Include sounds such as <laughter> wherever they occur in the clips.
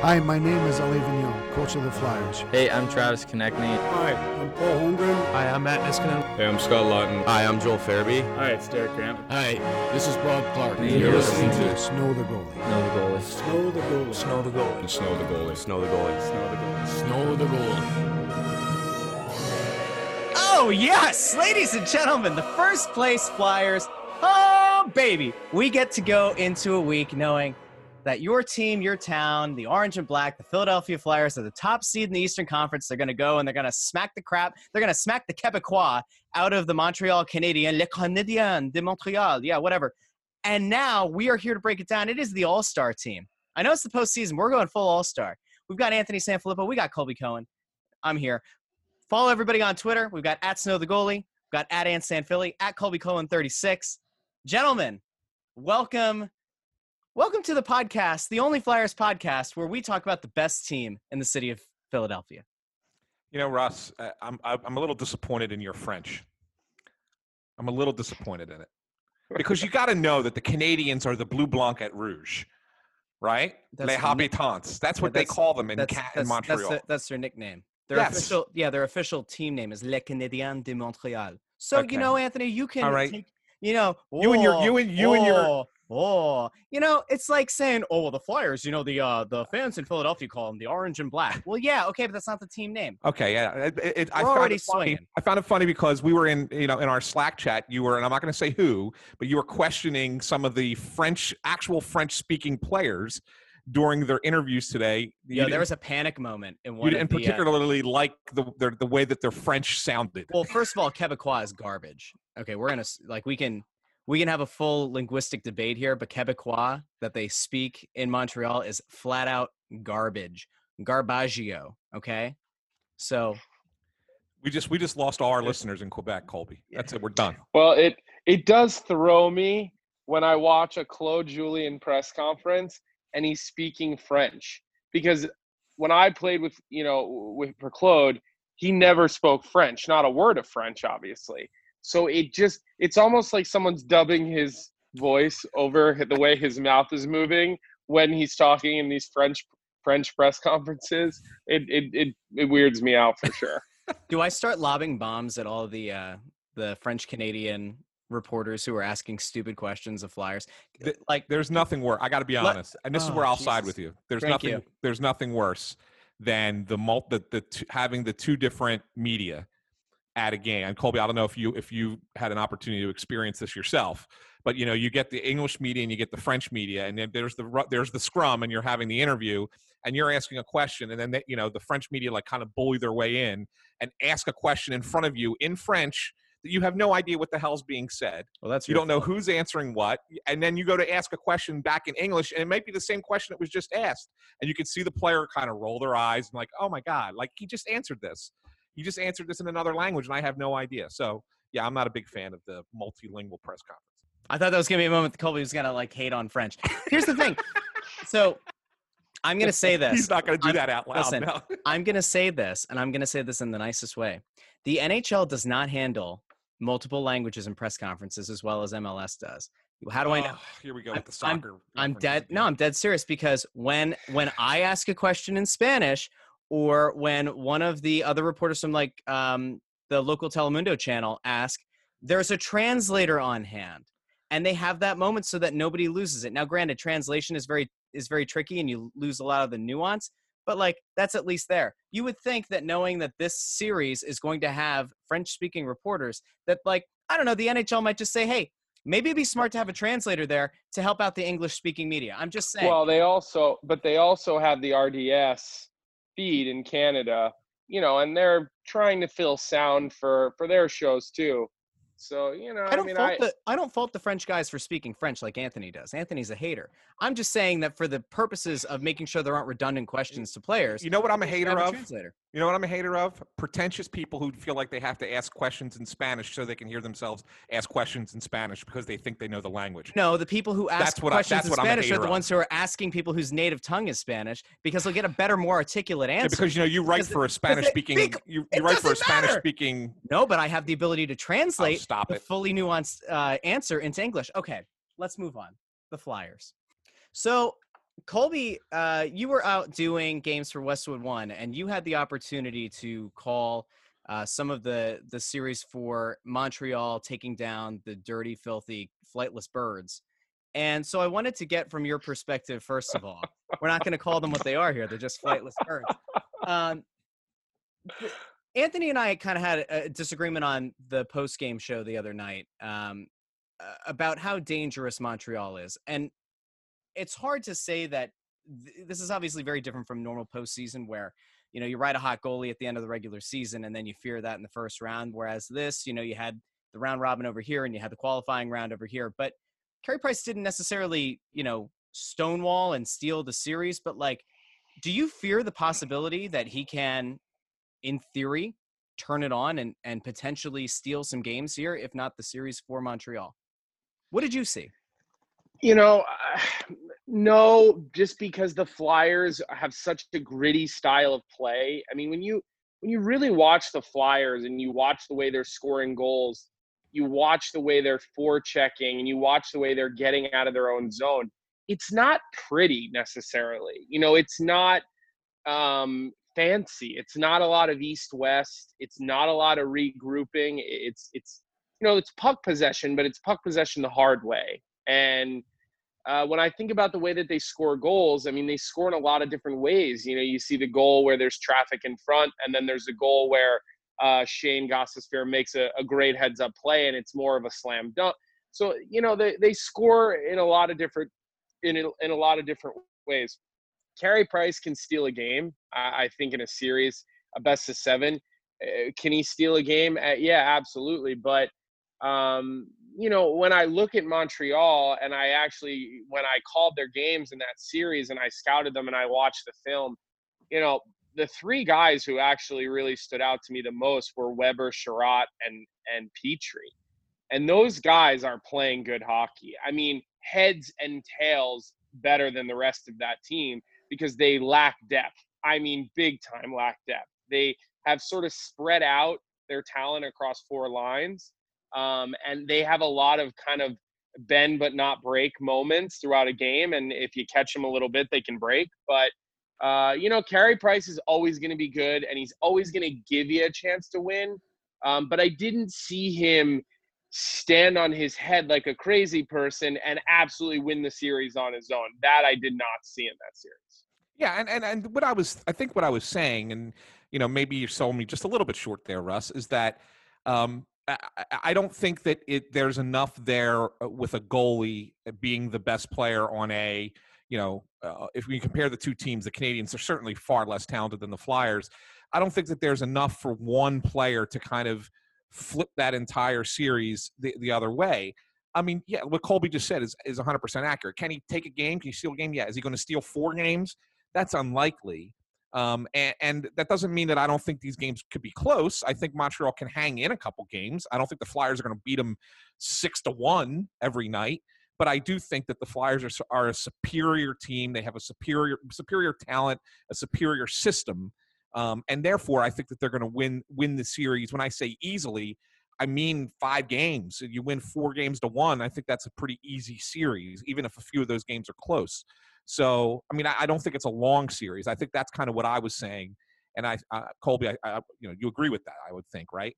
Hi, my name is Alain Vigneault, coach of the Flyers. Hey, I'm Travis Konecny. Hi, I'm Paul Holmgren. Hi, I'm Matt Niskanen. Hey, I'm Scott Laughton. Hi, I'm Joel Farabee. Hi, it's Derek Grant. Hi, this is Bob Clarke. And you're listening to Snow the Goalie. Snow the Goalie. Snow the goalie. Snow the goalie. Snow the goalie. Snow the goalie. Snow the goalie. Snow the goalie. Oh, yes, ladies and gentlemen, the first place Flyers. Oh, baby. We get to go into a week knowing that your team, your town, the orange and black, the Philadelphia Flyers are the top seed in the Eastern Conference. They're going to go and they're going to smack the crap. They're going to smack the Quebecois out of the Montreal Canadiens, Le Canadien de Montreal. Yeah, whatever. And now we are here to break it down. It is the All Star team. I know it's the postseason. We're going full All Star. We've got Anthony Sanfilippo. We got Colby Cohen. I'm here. Follow everybody on Twitter. We've got at Snow the Goalie. We've got at Ant Sanphilly, at Colby Cohen 36. Gentlemen, welcome. Welcome to the podcast, the only Flyers podcast where we talk about the best team in the city of Philadelphia. You know, Russ, uh, I'm I'm a little disappointed in your French. I'm a little disappointed in it because you got to know that the Canadians are the blue blanc at rouge, right? That's Les habitants. That's what Yeah, they call them in, That's, Ca- in Montreal. That's, that's their nickname. Their Yes. official, yeah, their official team name is Les Canadiens de Montréal. So Okay. you know, Anthony, you can, All right. take, you know, You and your- oh, you and- you and your- oh, you know, it's like saying, oh, well, the Flyers, you know, the uh, the fans in Philadelphia call them the orange and black. Well, yeah, okay, but that's not the team name. Okay, yeah. It, it, I found it funny. swinging. I found it funny because we were in, you know, in our Slack chat. You were, and I'm not going to say who, but you were questioning some of the French, actual French-speaking players during their interviews today. Yeah, there was a panic moment in you didn't of the. uh, particularly like the, the the way that their French sounded. well, first of all, Quebecois is garbage. Okay, we're gonna s- like we can we can have a full linguistic debate here, but Quebecois that they speak in Montreal is flat out garbage, garbaggio. Okay, so We just we just lost all our listeners in Quebec, Colby. That's it. We're done. Well, it it does throw me when I watch a Claude Julien press conference and he's speaking French because when I played with you know with for Claude, he never spoke French, not a word of French, obviously. So it just it's almost like someone's dubbing his voice over the way his mouth is moving when he's talking in these French French press <laughs> conferences. It it it, it weirds me out for sure. <laughs> do I start lobbing bombs at all the uh, the French Canadian reporters who are asking stupid questions of Flyers? Th- Like There's nothing worse. I got to be Let- honest, and this is Oh, where I'll side with you. There's Thank nothing. you. There's nothing worse than the mul- the, the t- having the two different media at a game. And Colby, I don't know if you if you had an opportunity to experience this yourself, but you know you get the English media and you get the French media, and then there's the there's the scrum, and you're having the interview, and you're asking a question, and then they, you know the French media like kind of bully their way in and ask a question in front of you in French that you have no idea what the hell's being said. Well, that's you don't know who's answering what and then you go to ask a question back in english and it might be the same question that was just asked and you can see the player kind of roll their eyes and like oh my god like he just answered this he just answered this in another language and i have no idea so yeah i'm not a big fan of the multilingual press conference I thought that was gonna be a moment that Colby was gonna like hate on French. Here's the thing. so I'm gonna say <laughs> this. he's not going to do I'm- that out loud listen, no. I'm going to say this, and I'm going to say this in the nicest way. The NHL does not handle multiple languages in press conferences as well as MLS does. How do I know? Oh, here we go I'm- with the I'm- soccer I'm dead. No. I'm dead serious because when when I ask a question in Spanish, or when one of the other reporters from like um, the local Telemundo channel ask, there's a translator on hand, and they have that moment so that nobody loses it. Now, granted, translation is very is very tricky, and you lose a lot of the nuance. But like that's at least there. You would think that knowing that this series is going to have French-speaking reporters, that like I don't know, the NHL might just say, "Hey, maybe it'd be smart to have a translator there to help out the English-speaking media." I'm just saying. Well, they also, but they also have the RDS feed in Canada, you know, and they're trying to fill sound for for their shows too. So you know, I don't mean, fault I, the I don't fault the French guys for speaking French like Anthony does. Anthony's a hater. I'm just saying that for the purposes of making sure there aren't redundant questions to players, you know what i'm a hater have a of translator. You know what I'm a hater of? Pretentious people who feel like they have to ask questions in Spanish so they can hear themselves ask questions in Spanish because they think they know the language. No, the people who ask I- questions that's in Spanish are the of. ones who are asking people whose native tongue is Spanish because they'll get a better, more articulate Yeah, answer. because you know you write Because for a Spanish speaking bec- you, you write for a doesn't matter. Spanish speaking no, but I have the ability to oh, translate stop the it. fully nuanced uh, answer into English. Okay, let's move on. The Flyers. So Colby, uh, you were out doing games for Westwood One, and you had the opportunity to call uh, some of the the series for Montreal taking down the dirty, filthy, flightless birds. And so I wanted to get from your perspective, first of all, we're not going to call them what they are here; they're just flightless birds. Um, th- Anthony and I kind of had a disagreement on the post game show the other night um, about how dangerous Montreal is, and it's hard to say that th- this is obviously very different from normal postseason where you know you ride a hot goalie at the end of the regular season and then you fear that in the first round. Whereas this, you know, you had the round robin over here and you had the qualifying round over here, but Carey Price didn't necessarily, you know, stonewall and steal the series, but like, do you fear the possibility that he can, in theory, turn it on and and potentially steal some games here, if not the series for Montreal? What did you see? You know, no, just because the Flyers have such a gritty style of play. I mean, when you when you really watch the Flyers and you watch the way they're scoring goals, you watch the way they're forechecking, and you watch the way they're getting out of their own zone. It's not pretty necessarily. You know, it's not um, fancy. It's not a lot of east west. It's not a lot of regrouping. It's it's you know it's puck possession, but it's puck possession the hard way. And uh, when I think about the way that they score goals, I mean, they score in a lot of different ways. You know, you see the goal where there's traffic in front, and then there's a goal where uh, Shane Gostisbehere makes a, a great heads up play, and it's more of a slam dunk. So, you know, they, they score in a lot of different in a, in a lot of different ways. Carey Price can steal a game. I, I think in a series, a best of seven. Uh, can he steal a game? Uh, yeah, absolutely. But um, you know, when I look at Montreal and I actually, when I called their games in that series and I scouted them and I watched the film, you know, the three guys who actually really stood out to me the most were Weber, Chiarot, and and Petry. And those guys are playing good hockey. I mean, heads and tails better than the rest of that team because they lack depth. I mean, big time lack depth. They have sort of spread out their talent across four lines um, and they have a lot of kind of bend but not break moments throughout a game. And if you catch them a little bit, they can break. But uh, you know, Carey Price is always going to be good, and he's always going to give you a chance to win. Um, but I didn't see him stand on his head like a crazy person and absolutely win the series on his own. That I did not see in that series. Yeah, and, and and what I was, I think what I was saying, and you know, maybe you sold me just a little bit short there, Russ, is that um, I don't think that it there's enough there uh, with a goalie being the best player on a you know uh, if we compare the two teams the Canadians are certainly far less talented than the Flyers. I don't think that there's enough for one player to kind of flip that entire series the, the other way. I mean yeah what Colby just said is is 100% accurate. Can he take a game? Can he steal a game? Yeah. Is he going to steal four games? That's unlikely um, and, and, that doesn't mean that I don't think these games could be close. I think Montreal can hang in a couple games. I don't think the Flyers are going to beat them six to one every night. But I do think that the Flyers are, are a superior team. They have a superior superior talent, a superior system, um, and therefore I think that they're going to win win the series. When I say easily, I mean five games. You win four games to one. I think that's a pretty easy series, even if a few of those games are close. So, I mean, I, I, don't think it's a long series. I think that's kind of what I was saying. And I, uh, Colby, I, I, you know, you agree with that, I would think, right?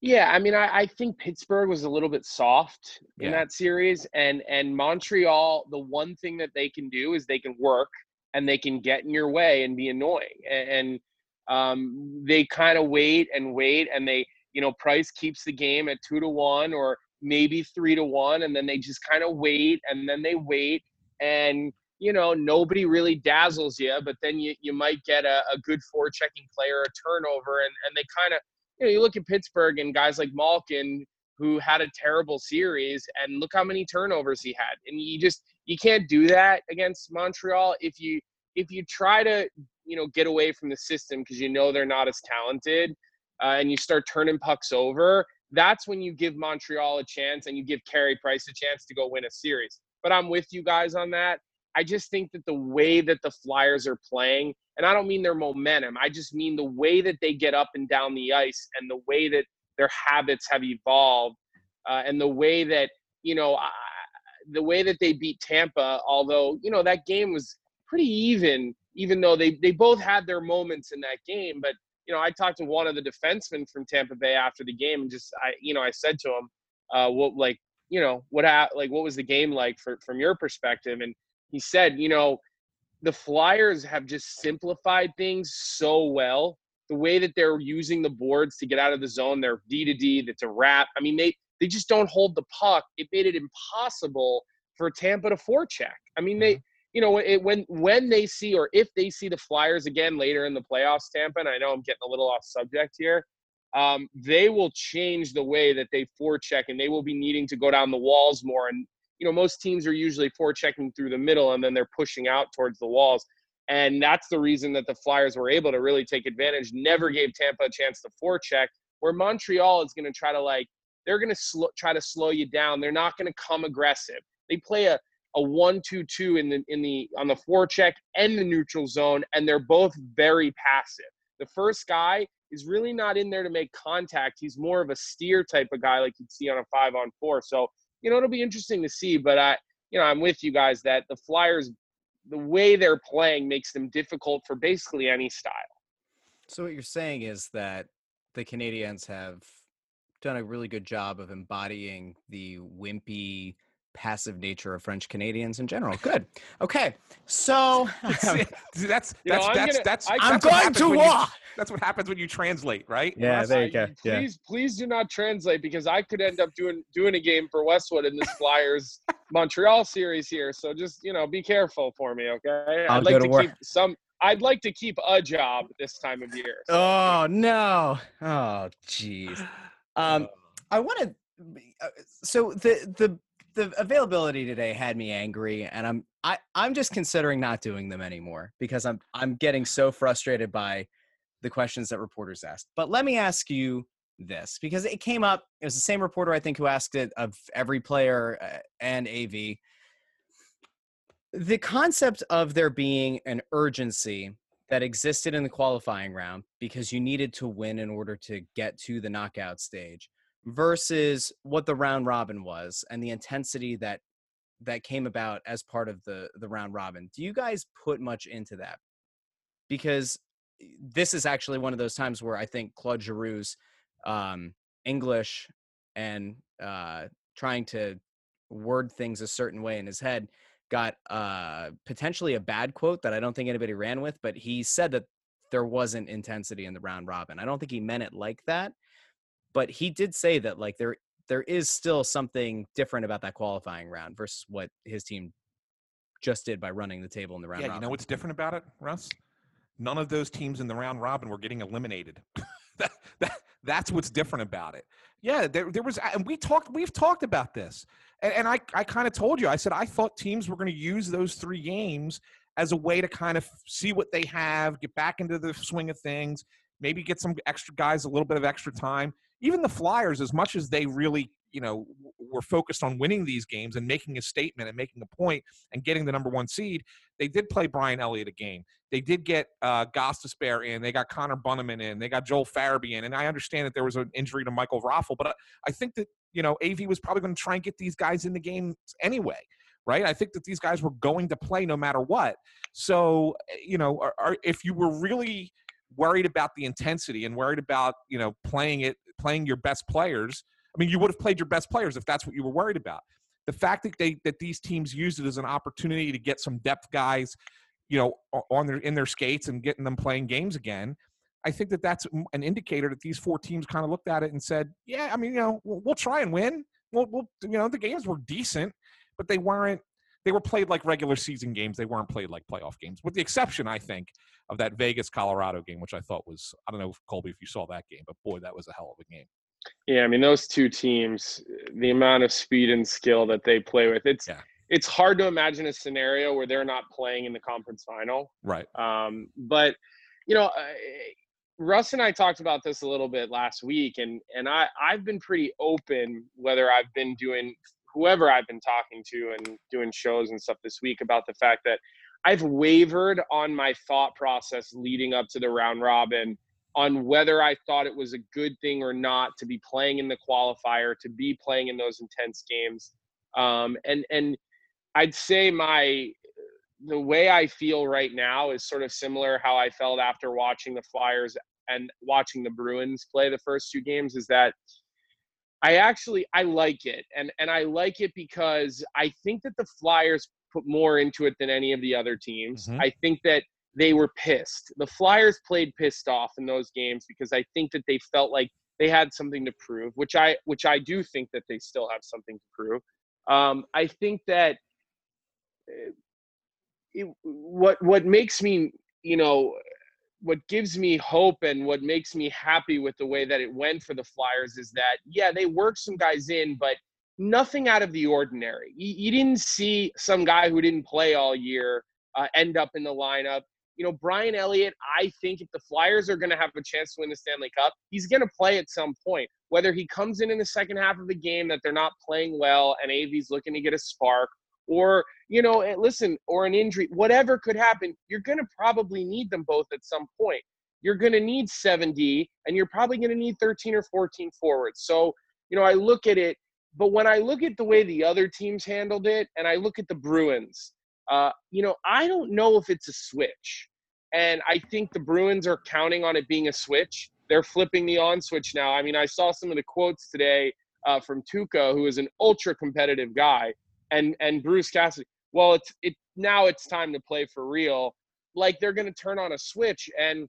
Yeah, I mean, I, I think Pittsburgh was a little bit soft in yeah. that series, and and Montreal. The one thing that they can do is they can work and they can get in your way and be annoying, and, and um, they kind of wait and wait, and they, you know, Price keeps the game at two to one or maybe three to one, and then they just kind of wait, and then they wait, and you know, nobody really dazzles you, but then you, you might get a, a good forechecking player, a turnover, and, and they kind of, you know, you look at Pittsburgh and guys like Malkin who had a terrible series, and look how many turnovers he had. And you just you can't do that against Montreal if you if you try to you know get away from the system because you know they're not as talented, uh, and you start turning pucks over. That's when you give Montreal a chance and you give Carey Price a chance to go win a series. But I'm with you guys on that. I just think that the way that the Flyers are playing, and I don't mean their momentum, I just mean the way that they get up and down the ice and the way that their habits have evolved uh, and the way that, you know, I, the way that they beat Tampa, although you know that game was pretty even, even though they they both had their moments in that game. But you know, I talked to one of the defensemen from Tampa Bay after the game, and just I, you know, I said to him, uh, what like you know what ha- like what was the game like for, from your perspective and he said you know the flyers have just simplified things so well. The way that they're using the boards to get out of the zone they're d to d that's a wrap. I mean they they just don't hold the puck. It made it impossible for tampa to forecheck. I mean they you know it, when when they see or if they see the flyers again later in the playoffs tampa and i know i'm getting a little off subject here um, they will change the way that they forecheck and they will be needing to go down the walls more. And, you know, most teams are usually forechecking through the middle and then they're pushing out towards the walls. And that's the reason that the Flyers were able to really take advantage, never gave Tampa a chance to forecheck, where Montreal is going to try to like, they're going to sl- try to slow you down. They're not going to come aggressive. They play a, a one-two-two in the in the on the forecheck and the neutral zone, and they're both very passive. The first guy is really not in there to make contact. He's more of a steer type of guy, like you'd see on a five on four. So, you know, it'll be interesting to see. But I, you know, I'm with you guys that the Flyers, the way they're playing makes them difficult for basically any style. So what you're saying is that the Canadians have done a really good job of embodying the wimpy passive nature of French Canadians in general. <laughs> Good. Okay. So <laughs> <laughs> See, that's You know, that's I'm that's gonna- that's I- that's I'm what going to when you- walk. That's what happens when you translate, right? Yeah, Russ, there you I- go. Yeah. Please, please do not translate because I could end up doing doing a game for Westwood in this Flyers Montreal series here. So just you know, be careful for me, okay? I'll I'd like go to to work. keep some. I'd like to keep a job this time of year. so- Oh no. Oh jeez. <sighs> Um I want to uh, so the the the availability today had me angry and I'm I I'm just considering not doing them anymore because I'm I'm getting so frustrated by the questions that reporters asked. But let me ask you this because it came up it was the same reporter I think who asked it of every player uh, and AV the concept of there being an urgency that existed in the qualifying round because you needed to win in order to get to the knockout stage versus what the round robin was and the intensity that that came about as part of the the round robin do you guys put much into that because this is actually one of those times where i think claude giroux's um, english and uh, trying to word things a certain way in his head got uh, potentially a bad quote that I don't think anybody ran with, but he said that there wasn't intensity in the round robin. I don't think he meant it like that, but he did say that like there there is still something different about that qualifying round versus what his team just did by running the table in the round Yeah, you know what's different about it, Russ? None of those teams in the round robin were getting eliminated. <laughs> that, that, that's what's different about it. Yeah, there, there was, and we talked, we've talked about this, and, and I, I kind of told you, I said I thought teams were going to use those three games as a way to kind of see what they have, get back into the swing of things, maybe get some extra guys a little bit of extra time. Even the Flyers, as much as they really, you know, were focused on winning these games and making a statement and making a point and getting the number one seed, they did play Brian Elliott a game. They did get uh, Gostisbehere in. They got Connor Bunnaman in. They got Joel Farabee in. And I understand that there was an injury to Michael Raffl, but I, I think that you know AV was probably going to try and get these guys in the game anyway, right? I think that these guys were going to play no matter what. So eh, you know, are, are, if you were really worried about the intensity and worried about you know playing it, playing your best players, I mean, you would have played your best players if that's what you were worried about. The fact that they that these teams used it as an opportunity to get some depth guys, you know, on their in their skates and getting them playing games again. I think that that's an indicator that these four teams kind of looked at it and said, "Yeah, I mean, you know, we'll, we'll try and win. We'll, we'll, you know, the games were decent, but they weren't. They were played like regular season games. They weren't played like playoff games, with the exception, I think, of that Vegas Colorado game, which I thought was. I don't know, if, Colby, if you saw that game, but boy, that was a hell of a game. Yeah, I mean those two teams, the amount of speed and skill that they play with, it's Yeah. it's hard to imagine a scenario where they're not playing in the conference final. Right. Um, but you know, uh, Russ and I talked about this a little bit last week, and and I I've been pretty open whether I've been doing whoever I've been talking to and doing shows and stuff this week about the fact that I've wavered on my thought process leading up to the round robin on whether I thought it was a good thing or not to be playing in the qualifier, to be playing in those intense games. Um, and and I'd say my the way I feel right now is sort of similar how I felt after watching the Flyers and watching the Bruins play the first two games. Is that I actually I like it, and and I like it because I think that the Flyers put more into it than any of the other teams. Mhm. I think that they were pissed. The Flyers played pissed off in those games because I think that they felt like they had something to prove, which I which I do think that they still have something to prove. Um, I think that uh, it, what what makes me you know what gives me hope and what makes me happy with the way that it went for the Flyers is that yeah they worked some guys in, but nothing out of the ordinary. You, you didn't see some guy who didn't play all year uh, end up in the lineup. You know, Brian Elliott, I think if the Flyers are going to have a chance to win the Stanley Cup, he's going to play at some point. Whether he comes in in the second half of the game that they're not playing well and AV's looking to get a spark, or, you know, eh, listen, or an injury, whatever could happen, you're going to probably need them both at some point. You're going to need 7D, and you're probably going to need 13 or 14 forwards. So, you know, I look at it, but when I look at the way the other teams handled it, and I look at the Bruins, uh, you know, I don't know if it's a switch. And I think the Bruins are counting on it being a switch. They're flipping the on switch now. I mean, I saw some of the quotes today uh, from Tuukka, who is an ultra competitive guy, and and Bruce Cassidy. Well, it's it now it's time to play for real. Like they're going to turn on a switch. And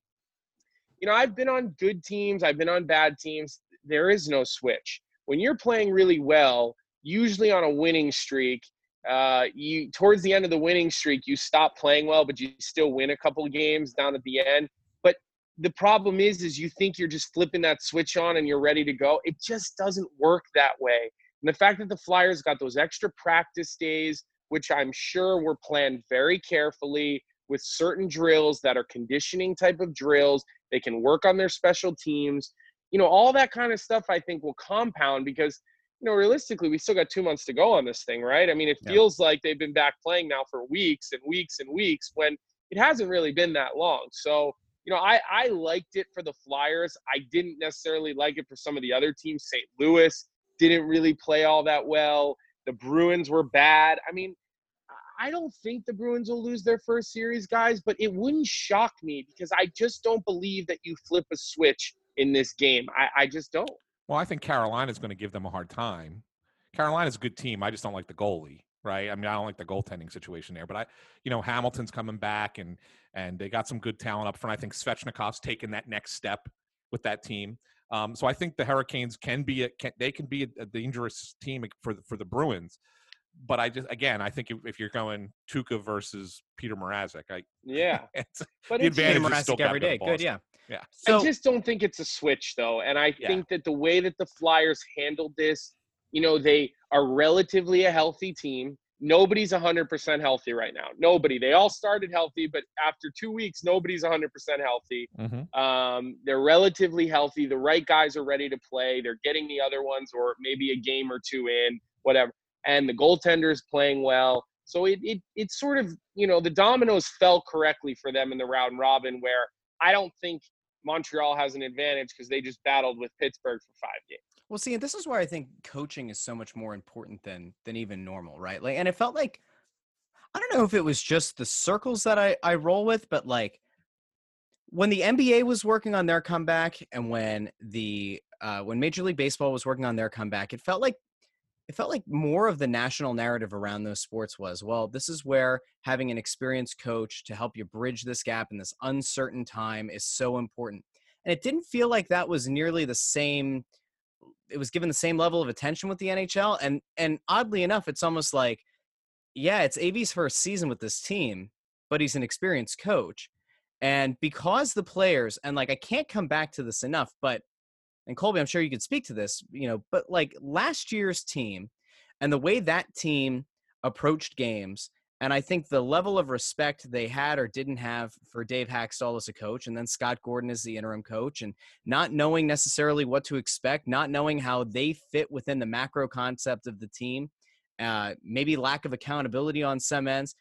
you know, I've been on good teams, I've been on bad teams. There is no switch. When you're playing really well, usually on a winning streak, uh, you towards the end of the winning streak, you stop playing well, but you still win a couple of games down at the end. But the problem is, is you think you're just flipping that switch on and you're ready to go. It just doesn't work that way. And the fact that the Flyers got those extra practice days, which I'm sure were planned very carefully with certain drills that are conditioning type of drills, they can work on their special teams. You know, all that kind of stuff I think will compound because you know, realistically, we still got two months to go on this thing, right? I mean, it Yeah. feels like they've been back playing now for weeks and weeks and weeks when it hasn't really been that long. So, you know, I, I liked it for the Flyers. I didn't necessarily like it for some of the other teams. St. Louis didn't really play all that well. The Bruins were bad. I mean, I don't think the Bruins will lose their first series, guys, but it wouldn't shock me because I just don't believe that you flip a switch in this game. I, I just don't. Well, I think Carolina's going to give them a hard time. Carolina's a good team. I just don't like the goalie, right? I mean, I don't like the goaltending situation there. But I, you know, Hamilton's coming back, and and they got some good talent up front. I think Svechnikov's taken that next step with that team. Um, so I think the Hurricanes can be a can, they can be a, a dangerous team for the, for the Bruins. But I just again, I think if, if you're going Tuukka versus Peter Mrazek, I Yeah. <laughs> it's, But The it's advantage Peter is still Mrazek every gotta day. go to Good, yeah. Yeah. So I just don't think it's a switch though, and I Yeah. think that the way that the Flyers handled this, you know, they are relatively a healthy team. Nobody's 100% healthy right now. Nobody. They all started healthy, but after two weeks, nobody's 100% healthy. Mhm. Um, they're relatively healthy. The right guys are ready to play. They're getting the other ones, or maybe a game or two in, whatever. And the goaltender is playing well. So it, it it's sort of you know the dominoes fell correctly for them in the round robin, where I don't think Montreal has an advantage because they just battled with Pittsburgh for five games. Well, see, and this is where I think coaching is so much more important than than even normal, right? Like, and it felt like I don't know if it was just the circles that I I roll with, but like when the NBA was working on their comeback and when the uh, when Major League Baseball was working on their comeback, it felt like it felt like more of the national narrative around those sports was well this is where having an experienced coach to help you bridge this gap in this uncertain time is so important and it didn't feel like that was nearly the same it was given the same level of attention with the NHL and and oddly enough it's almost like yeah it's AV's first season with this team but he's an experienced coach and because the players and like I can't come back to this enough but and Colby I'm sure you could speak to this you know but like last year's team and the way that team approached games and I think the level of respect they had or didn't have for Dave Hakstol as a coach, and then Scott Gordon as the interim coach, and not knowing necessarily what to expect, not knowing how they fit within the macro concept of the team, uh, maybe lack of accountability on some ends.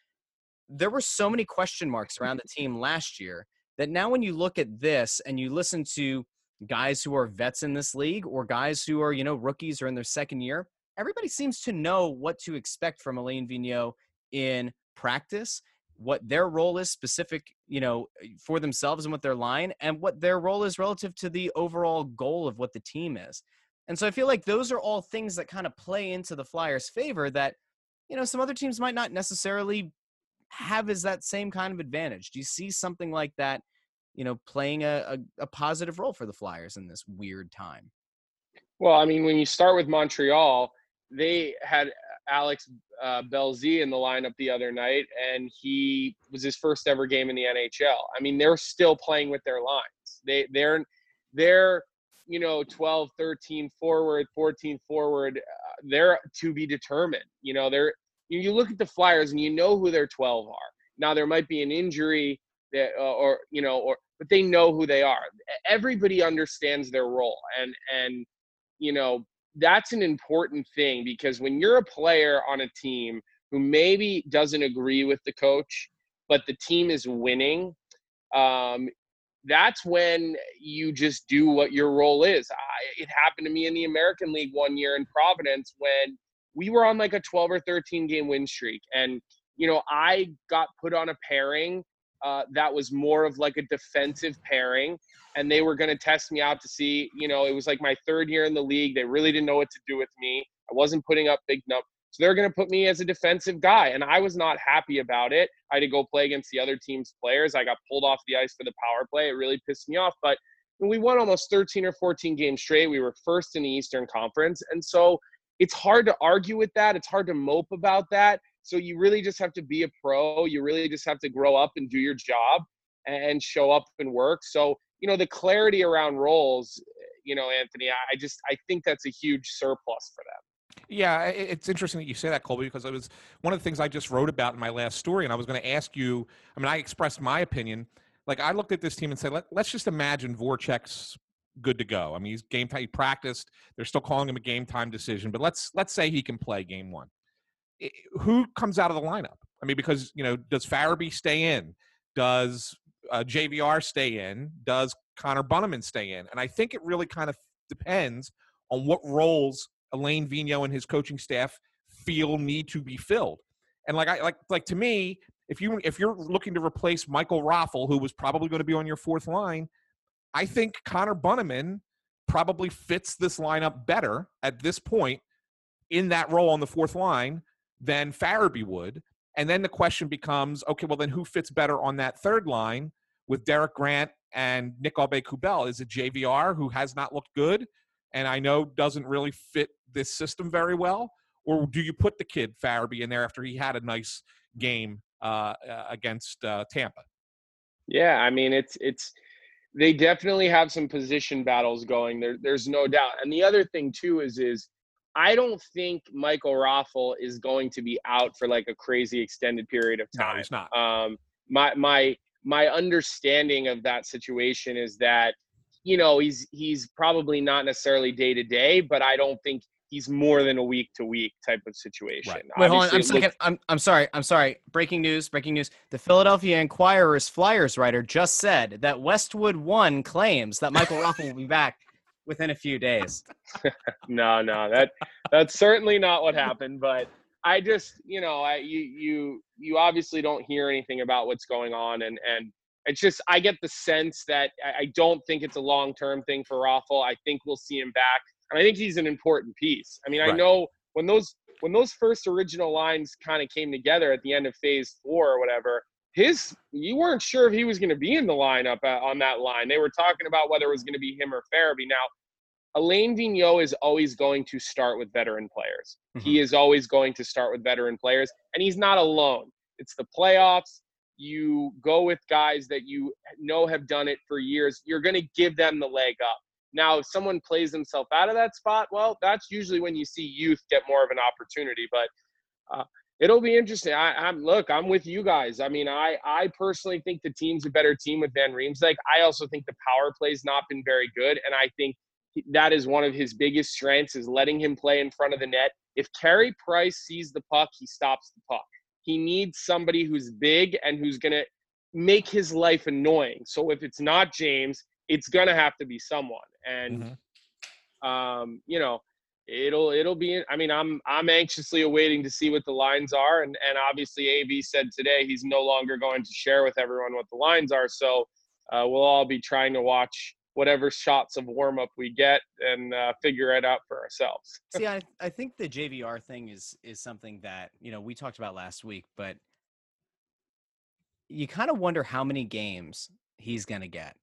There were so many question marks around the team last year that now when you look at this and you listen to guys who are vets in this league or guys who are, you know, rookies or in their second year, everybody seems to know what to expect from Alain Vigneault in practice, what their role is specific, you know, eh, for themselves and what their line, and what their role is relative to the overall goal of what the team is. And so I feel like those are all things that kind of play into the Flyers' favor that, you know, some other teams might not necessarily have as that same kind of advantage. Do you see something like that, you know, playing a, a, a positive role for the Flyers in this weird time? Well, I mean, when you start with Montreal, they had Alex uh, in the lineup the other night, and he was his first ever game in the NHL. I mean, they're still playing with their lines. They they're they're you know 12, 13 forward, 14 forward. Uh, they're to be determined. You know, they're you, you look at the Flyers and you know who their 12 are. Now there might be an injury that, uh, or you know, or but they know who they are. Everybody understands their role, and and you know that's an important thing because when you're a player on a team who maybe doesn't agree with the coach, but the team is winning, um, that's when you just do what your role is. I, it happened to me in the American League one year in Providence when we were on like a 12 or 13 game win streak. And, you know, I got put on a pairing uh, that was more of like a defensive pairing. And they were going to test me out to see, you know, it was like my third year in the league. They really didn't know what to do with me. I wasn't putting up big numbers. So they're going to put me as a defensive guy. And I was not happy about it. I had to go play against the other team's players. I got pulled off the ice for the power play. It really pissed me off. But we won almost 13 or 14 games straight. We were first in the Eastern Conference. And so it's hard to argue with that. It's hard to mope about that. So you really just have to be a pro. You really just have to grow up and do your job and show up and work. So, you know, the clarity around roles, you know, Anthony, I just I think that's a huge surplus for them. Yeah, it's interesting that you say that, Colby, because it was one of the things I just wrote about in my last story, and I was going to ask you. I mean, I expressed my opinion. Like, I looked at this team and said, Let, us just imagine Voracek's good to go. I mean, he's game time. He practiced. They're still calling him a game time decision, but let's let's say he can play game one. Who comes out of the lineup? I mean, because you know, does Farabee stay in? Does uh, JVR stay in? Does Connor Bunnaman stay in? And I think it really kind of depends on what roles Alain Vigneault and his coaching staff feel need to be filled. And like I like like to me, if you if you're looking to replace Michael Raffl, who was probably going to be on your fourth line, I think Connor Bunnaman probably fits this lineup better at this point in that role on the fourth line than Farabee would. And then the question becomes, okay, well then who fits better on that third line with Derek Grant and Nick Aube-Kubel? Is it JVR who has not looked good and I know doesn't really fit this system very well? Or do you put the kid Farabee in there after he had a nice game uh, uh against uh, Tampa? Yeah, I mean it's it's they definitely have some position battles going. There, there's no doubt. And the other thing too is is I don't think Michael Raffl is going to be out for like a crazy extended period of time. No, he's not. Um, my my my understanding of that situation is that you know he's he's probably not necessarily day to day, but I don't think he's more than a week to week type of situation. Right. Wait, hold on. I'm, looks- I'm, I'm sorry. I'm sorry. Breaking news. Breaking news. The Philadelphia Inquirer's Flyers writer just said that Westwood One claims that Michael Raffl will be back within a few days. <laughs> no, no, that that's certainly not what happened. But I just, you know, I you you you obviously don't hear anything about what's going on, and and it's just I get the sense that I, I don't think it's a long term thing for Raffl. I think we'll see him back and I think he's an important piece. I mean, right. I know when those when those first original lines kind of came together at the end of phase four or whatever, his you weren't sure if he was going to be in the lineup uh, on that line. They were talking about whether it was going to be him or Farabee. Now, Alain Vigneault is always going to start with veteran players. Mm-hmm. He is always going to start with veteran players, and he's not alone. It's the playoffs. You go with guys that you know have done it for years. You're going to give them the leg up. Now, if someone plays themselves out of that spot, well, that's usually when you see youth get more of an opportunity. But uh, it'll be interesting. I, am look, I'm with you guys. I mean, I I personally think the team's a better team with Van Riemsdyk. I also think the power play's not been very good, and I think that is one of his biggest strengths is letting him play in front of the net. If Carey Price sees the puck, he stops the puck. He needs somebody who's big and who's gonna make his life annoying. So if it's not James, it's gonna have to be someone. And mm-hmm. um, you know, it'll it'll be. I mean, I'm I'm anxiously awaiting to see what the lines are, and and obviously Av said today he's no longer going to share with everyone what the lines are. So uh, we'll all be trying to watch whatever shots of warm up we get and uh, figure it out for ourselves. <laughs> See, I, I think the JVR thing is is something that you know we talked about last week, but you kind of wonder how many games he's going to get,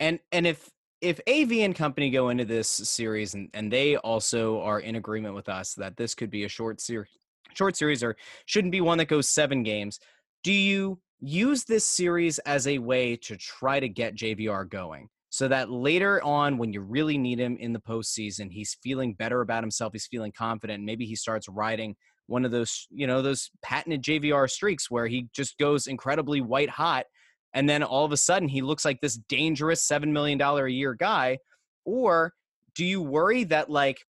and and if if AV and company go into this series and and they also are in agreement with us that this could be a short series, short series or shouldn't be one that goes seven games, do you use this series as a way to try to get JVR going? So that later on when you really need him in the postseason he's feeling better about himself he's feeling confident maybe he starts riding one of those you know those patented jvr streaks where he just goes incredibly white hot and then all of a sudden he looks like this dangerous $7 million a year guy or do you worry that like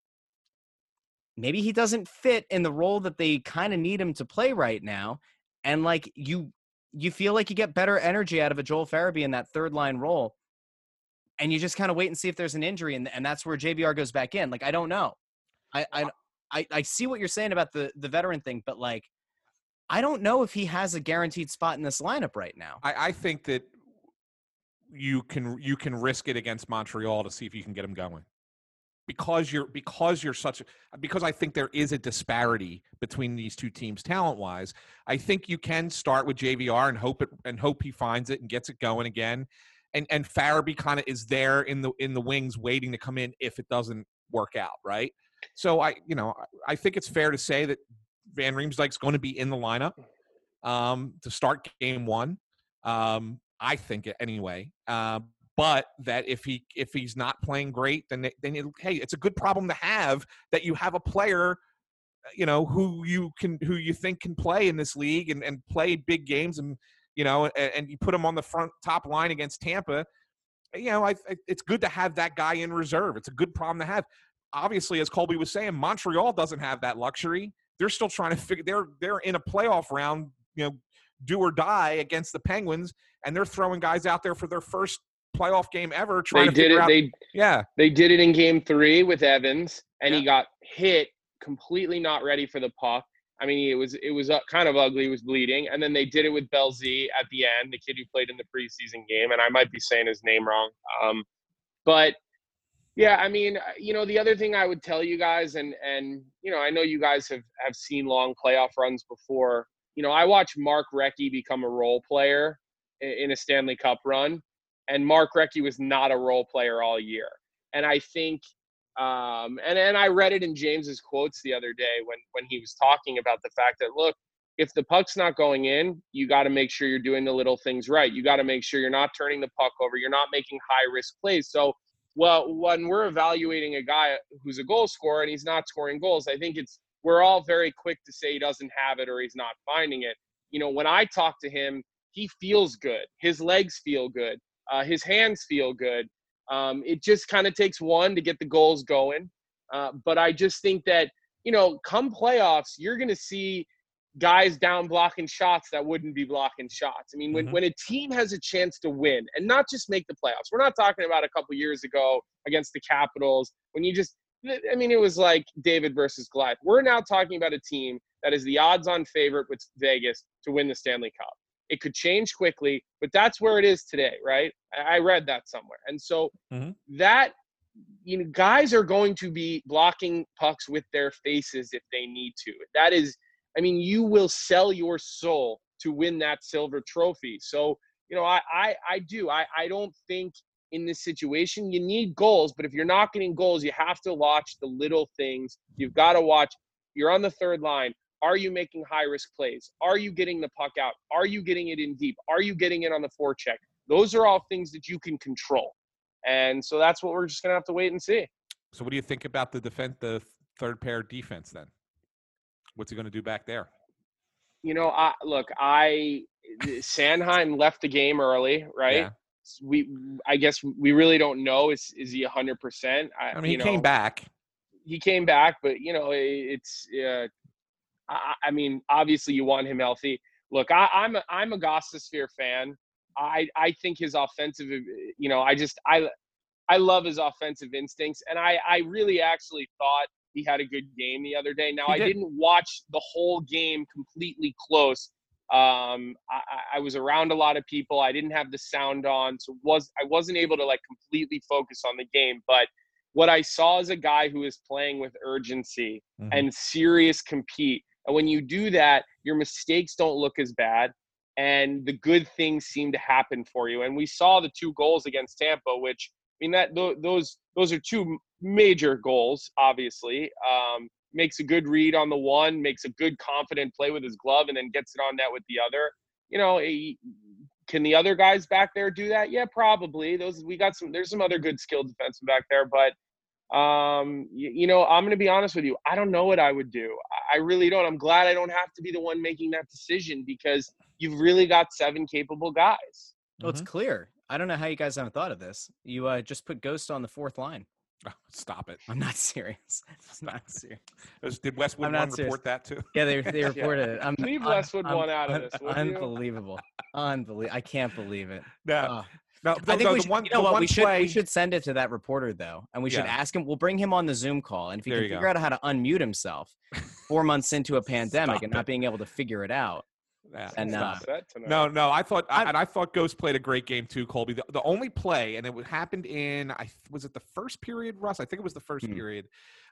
maybe he doesn't fit in the role that they kind of need him to play right now and like you you feel like you get better energy out of a joel farabee in that third line role and you just kind of wait and see if there's an injury, and, and that's where JVR goes back in. Like I don't know. I, I I I see what you're saying about the the veteran thing, but like I don't know if he has a guaranteed spot in this lineup right now. I, I think that you can you can risk it against Montreal to see if you can get him going because you're because you're such a, because I think there is a disparity between these two teams talent wise. I think you can start with JVR and hope it and hope he finds it and gets it going again and and Farabee kind of is there in the in the wings waiting to come in if it doesn't work out, right? So I, you know, I think it's fair to say that Van Riemsdyk's going to be in the lineup um, to start game one. Um, I think it anyway. Uh, but that if he if he's not playing great, then then it, hey, it's a good problem to have that you have a player, you know, who you can who you think can play in this league and, and play big games and you know, and, and you put him on the front top line against Tampa, you know, I, I, it's good to have that guy in reserve. It's a good problem to have. Obviously, as Colby was saying, Montreal doesn't have that luxury. They're still trying to figure. They're they're in a playoff round, you know, do or die against the Penguins, and they're throwing guys out there for their first playoff game ever. Trying they to did figure it. out, They yeah, they did it in Game Three with Evans, and Yeah. he got hit completely not ready for the puck. I mean, it was it was uh, kind of ugly. It was bleeding, and then they did it with Belzy at the end, the kid who played in the preseason game. And I might be saying his name wrong, um, but yeah, I mean, uh, you know, the other thing I would tell you guys, and and you know, I know you guys have have seen long playoff runs before. You know, I watched Mark Recchi become a role player in a Stanley Cup run, and Mark Recchi was not a role player all year. And I think um, and and I read it in James's quotes the other day when when he was talking about the fact that look, if the puck's not going in, you got to make sure you're doing the little things right. You got to make sure you're not turning the puck over. You're not making high risk plays. So, well, when we're evaluating a guy who's a goal scorer and he's not scoring goals, I think it's we're all very quick to say he doesn't have it or he's not finding it. You know, when I talk to him, he feels good. His legs feel good. Uh, his hands feel good. Um, it just kind of takes one to get the goals going. Uh, but I just think that, you know, come playoffs, you're going to see guys down blocking shots that wouldn't be blocking shots. I mean, when, Mhm. when a team has a chance to win and not just make the playoffs, we're not talking about a couple years ago against the Capitals when you just, I mean, it was like David versus Goliath. We're now talking about a team that is the odds on favorite with Vegas to win the Stanley Cup. It could change quickly, but that's where it is today, right? I read that somewhere. And so Mhm. that you know, guys are going to be blocking pucks with their faces if they need to. That is, I mean, you will sell your soul to win that silver trophy. So, you know, I I, I do. I, I don't think in this situation you need goals, but if you're not getting goals, you have to watch the little things. You've got to watch. You're on the third line. Are you making high risk plays? Are you getting the puck out? Are you getting it in deep? Are you getting it on the forecheck? Those are all things that you can control. And so that's what we're just gonna have to wait and see. So what do you think about the defense, the third pair defense then? What's he going to do back there? You know, I look, I Sanheim left the game early, right? Yeah. We, I guess we really don't know. Is is he a hundred percent? I mean, he know, came back. He came back, but you know, it's. Uh, I, I mean, obviously, you want him healthy. Look, I, I'm a, I'm a Gostisbehere fan. I I think his offensive, you know, I just I I love his offensive instincts, and I I really actually thought he had a good game the other day. Now He I did. didn't watch the whole game completely close. Um, I, I- was around a lot of people. I didn't have the sound on, so was I wasn't able to like completely focus on the game. But what I saw is a guy who is playing with urgency Mhm. and serious compete. And when you do that, your mistakes don't look as bad and the good things seem to happen for you. And we saw the two goals against Tampa, which I mean that tho- those those are two major goals. Obviously, um, makes a good read on the one, makes a good confident play with his glove, and then gets it on net with the other. You know, he- can the other guys back there do that? Yeah, probably. Those we got some. There's some other good skilled defensemen back there, but um, you, you know, I'm going to be honest with you. I don't know what I would do. I, I really don't. I'm glad I don't have to be the one making that decision because you've really got seven capable guys. Well, it's Mhm. clear. I don't know how you guys haven't thought of this. You uh, just put Ghost on the fourth line. <laughs> Stop it. I'm not <laughs> serious. I'm not serious. Did Westwood I'm not One serious. report that too? Yeah, they they <laughs> reported it. I'm, Leave I'm- Westwood I'm one out of this, would? Unbelievable. Unbelievable. I can't believe it. No, Uh, no. I think no, we should, one, you know what, we should play, we should send it to that reporter though, and we should Yeah. ask him. We'll bring him on the Zoom call, and if he There can you go. figure out how to unmute himself, four <laughs> months into a pandemic Stop and not it. being able to figure it out. Yeah, and, uh, it. Set tonight. No, no, I thought, I, and I thought Ghost played a great game too, Colby. The, the only play, and it happened in, I was it the first period, Russ? I think it was the first Hmm. period.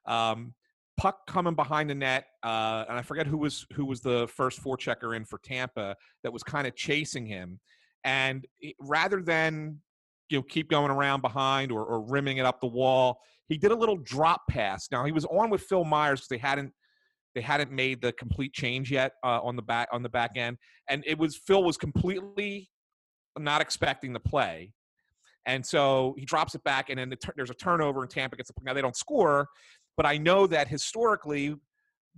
Um, puck coming behind the net, uh, and I forget who was who was the first forechecker in for Tampa that was kind of chasing him, and rather than you know keep going around behind or, or rimming it up the wall, he did a little drop pass. Now he was on with Phil Myers because they hadn't they hadn't made the complete change yet uh, on the back on the back end, and it was Phil was completely not expecting the play, and so he drops it back, and then the there's a turnover, and Tampa gets the now they don't score, but I know that historically,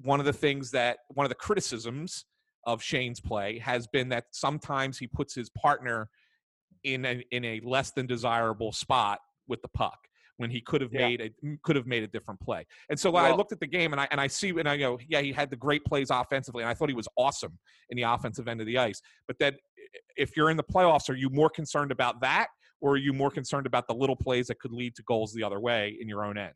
one of the things that one of the criticisms of Shane's play has been that sometimes he puts his partner in a, in a less than desirable spot with the puck when he could have Yeah. made a could have made a different play. And so when I looked at the game and I and I see and I go, yeah, he had the great plays offensively, and I thought he was awesome in the offensive end of the ice. But then, if you're in the playoffs, are you more concerned about that, or are you more concerned about the little plays that could lead to goals the other way in your own end?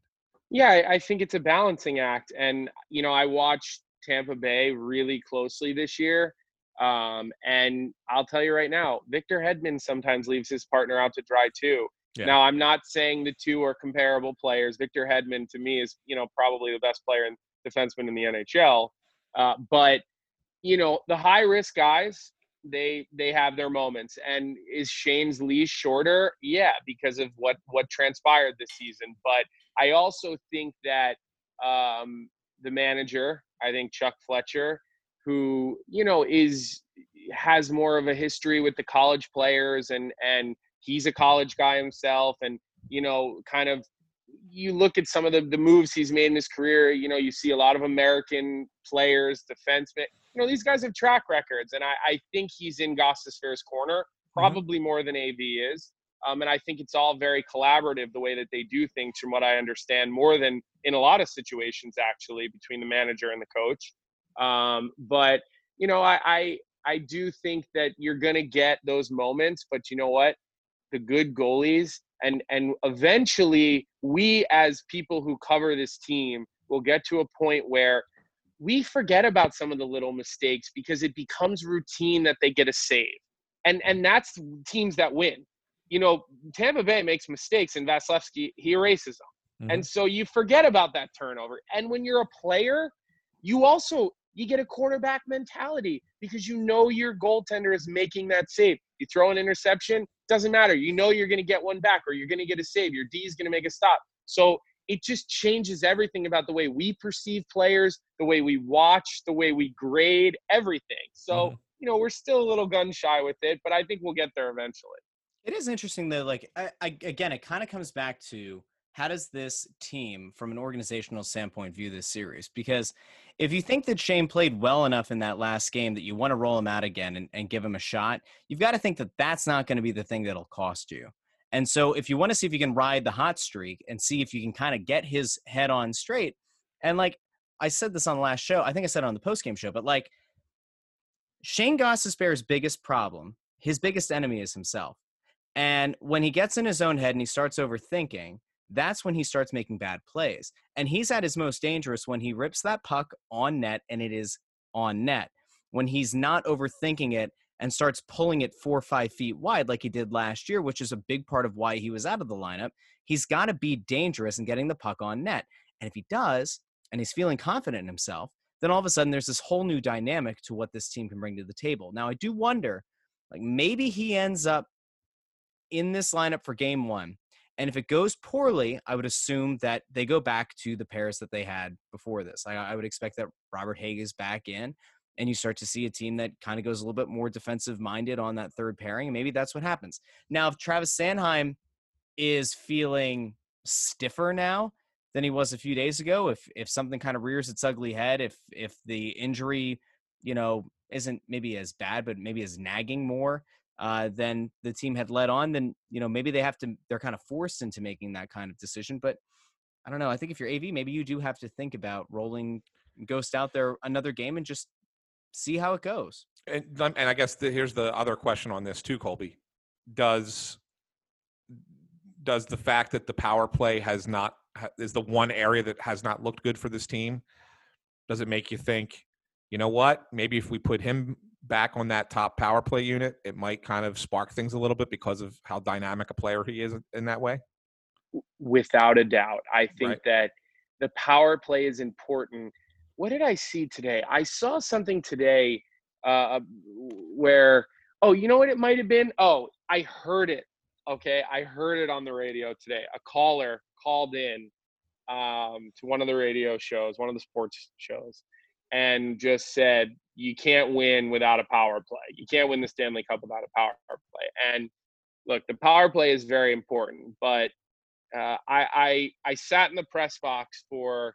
Yeah, I think it's a balancing act. And, you know, I watched Tampa Bay really closely this year. Um, and I'll tell you right now, Victor Hedman sometimes leaves his partner out to dry too. Yeah. Now, I'm not saying the two are comparable players. Victor Hedman, to me, is, you know, probably the best player and defenseman in the NHL. Uh, but, you know, the high risk guys, they they have their moments. And is Shane's leash shorter? Yeah, because of what what transpired this season. But I also think that um, the manager, I think Chuck Fletcher, who you know is has more of a history with the college players, and and he's a college guy himself, and you know, kind of you look at some of the, the moves he's made in his career. You know, you see a lot of American players, defensemen. You know, these guys have track records, and I, I think he's in Gostisbehere's corner, mm-hmm. probably more than AV is. Um, and I think it's all very collaborative the way that they do things, from what I understand, more than in a lot of situations actually between the manager and the coach. Um, but you know, I, I I do think that you're gonna get those moments, but you know what? The good goalies and and eventually we as people who cover this team will get to a point where we forget about some of the little mistakes because it becomes routine that they get a save. And and that's teams that win. You know, Tampa Bay makes mistakes and Vasilevskiy he erases them. And so you forget about that turnover. And when you're a player, you also you get a quarterback mentality because you know your goaltender is making that save. You throw an interception, doesn't matter. You know you're going to get one back or you're going to get a save. Your D is going to make a stop. So it just changes everything about the way we perceive players, the way we watch, the way we grade, everything. So, Mhm. you know, we're still a little gun shy with it, but I think we'll get there eventually. It is interesting though. Like I, I, again, it kind of comes back to how does this team, from an organizational standpoint, view this series? Because if you think that Shane played well enough in that last game that you want to roll him out again and, and give him a shot, you've got to think that that's not going to be the thing that'll cost you. And so, if you want to see if you can ride the hot streak and see if you can kind of get his head on straight, and like I said this on the last show, I think I said it on the post game show, but like Shane Gostisbehere's biggest problem, his biggest enemy is himself. And when he gets in his own head and he starts overthinking, that's when he starts making bad plays. And he's at his most dangerous when he rips that puck on net and it is on net. When he's not overthinking it and starts pulling it four or five feet wide like he did last year, which is a big part of why he was out of the lineup, he's got to be dangerous in getting the puck on net. And if he does, and he's feeling confident in himself, then all of a sudden there's this whole new dynamic to what this team can bring to the table. Now, I do wonder, like maybe he ends up in this lineup for game one. And if it goes poorly, I would assume that they go back to the pairs that they had before this. I, I would expect that Robert Hagg is back in, and you start to see a team that kind of goes a little bit more defensive minded on that third pairing. And maybe that's what happens. Now, if Travis Sanheim is feeling stiffer now than he was a few days ago, if if something kind of rears its ugly head, if if the injury, you know, isn't maybe as bad, but maybe is nagging more, uh, than the team had led on, then you know maybe they have to. They're kind of forced into making that kind of decision. But I don't know. I think if you're AV, maybe you do have to think about rolling Ghost out there another game and just see how it goes. And and I guess the, here's the other question on this too, Colby. Does does the fact that the power play has not is the one area that has not looked good for this team? Does it make you think, you know what? Maybe if we put him back on that top power play unit, it might kind of spark things a little bit because of how dynamic a player he is in that way. Without a doubt, I think Right. that the power play is important. What did I see today? I saw something today uh, where, oh, you know what it might have been? Oh, I heard it. Okay, I heard it on the radio today. A caller called in um, to one of the radio shows, one of the sports shows, and just said, "You can't win without a power play. You can't win the Stanley Cup without a power play." And look, the power play is very important, but uh, I, I I sat in the press box for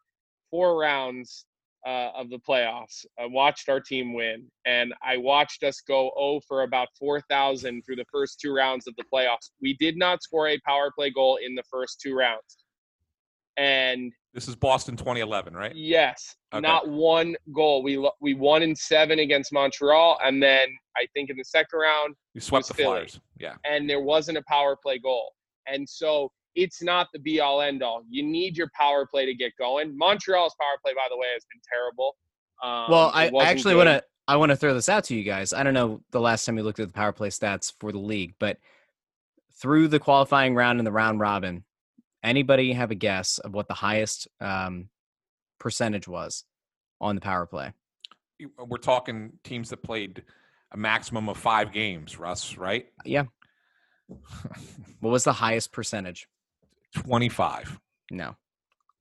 four rounds uh, of the playoffs. I watched our team win, and I watched us go 0 for about 4,000 through the first two rounds of the playoffs. We did not score a power play goal in the first two rounds. And This is Boston 2011, right? yes, Okay. not one goal. We we won in seven against Montreal, and then I think in the second round You swept the Philly. Flyers. Yeah. and there wasn't a power play goal. And so it's not the be all end all. You need your power play to get going. Montreal's power play, by the way, has been terrible. Um, well, I, I actually want to I want to throw this out to you guys. I don't know the last time we looked at the power play stats for the league, but through the qualifying round and the round robin, anybody have a guess of what the highest um, percentage was on the power play? We're talking teams that played a maximum of five games, Russ, right? Yeah. What was the highest percentage? 25. No.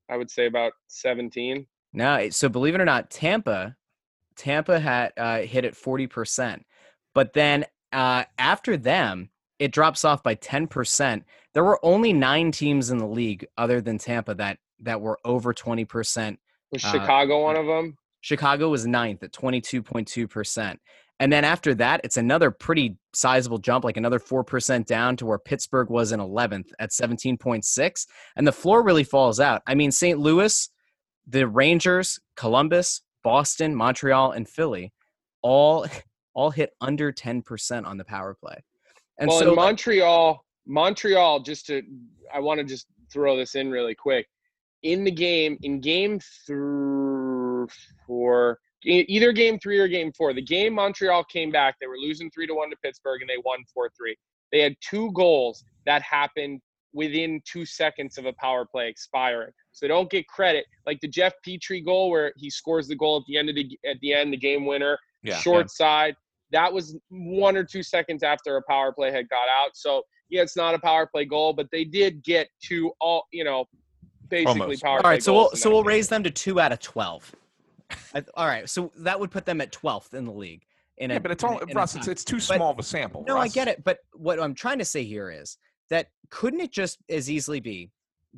I would say about 17. No, so believe it or not, Tampa, Tampa had uh, hit at forty percent, but then uh, after them, it drops off by ten percent. There were only nine teams in the league other than Tampa that that were over twenty percent. Was Uh, Chicago one of them? Chicago was ninth at twenty two point two percent, and then after that, it's another pretty sizable jump, like another four percent down to where Pittsburgh was in eleventh at seventeen point six, and the floor really falls out. I mean, St. Louis, the Rangers, Columbus, Boston, Montreal, and Philly, all <laughs> all hit under ten percent on the power play. And well, so, Montreal, Montreal, just to, I want to just throw this in really quick. In the game, in game three, four, either game three or game four, the game Montreal came back. They were losing three to one to Pittsburgh, and they won four three. They had two goals that happened within two seconds of a power play expiring. So don't get credit. Like the Jeff Petry goal, where he scores the goal at the end of the at the end, the game winner Yeah. short side. That was one or two seconds after a power play had got out. So yeah, it's not a power play goal, but they did get two all you know, basically Almost. power all play right, so we'll goals in so that we'll game. raise them to two out of twelve. I, all right, so that would put them at twelfth in the league. In a, but it's all in a Russ. top It's, it's too But- small of a sample. No, I get it. But what I'm trying to say here is that couldn't it just as easily be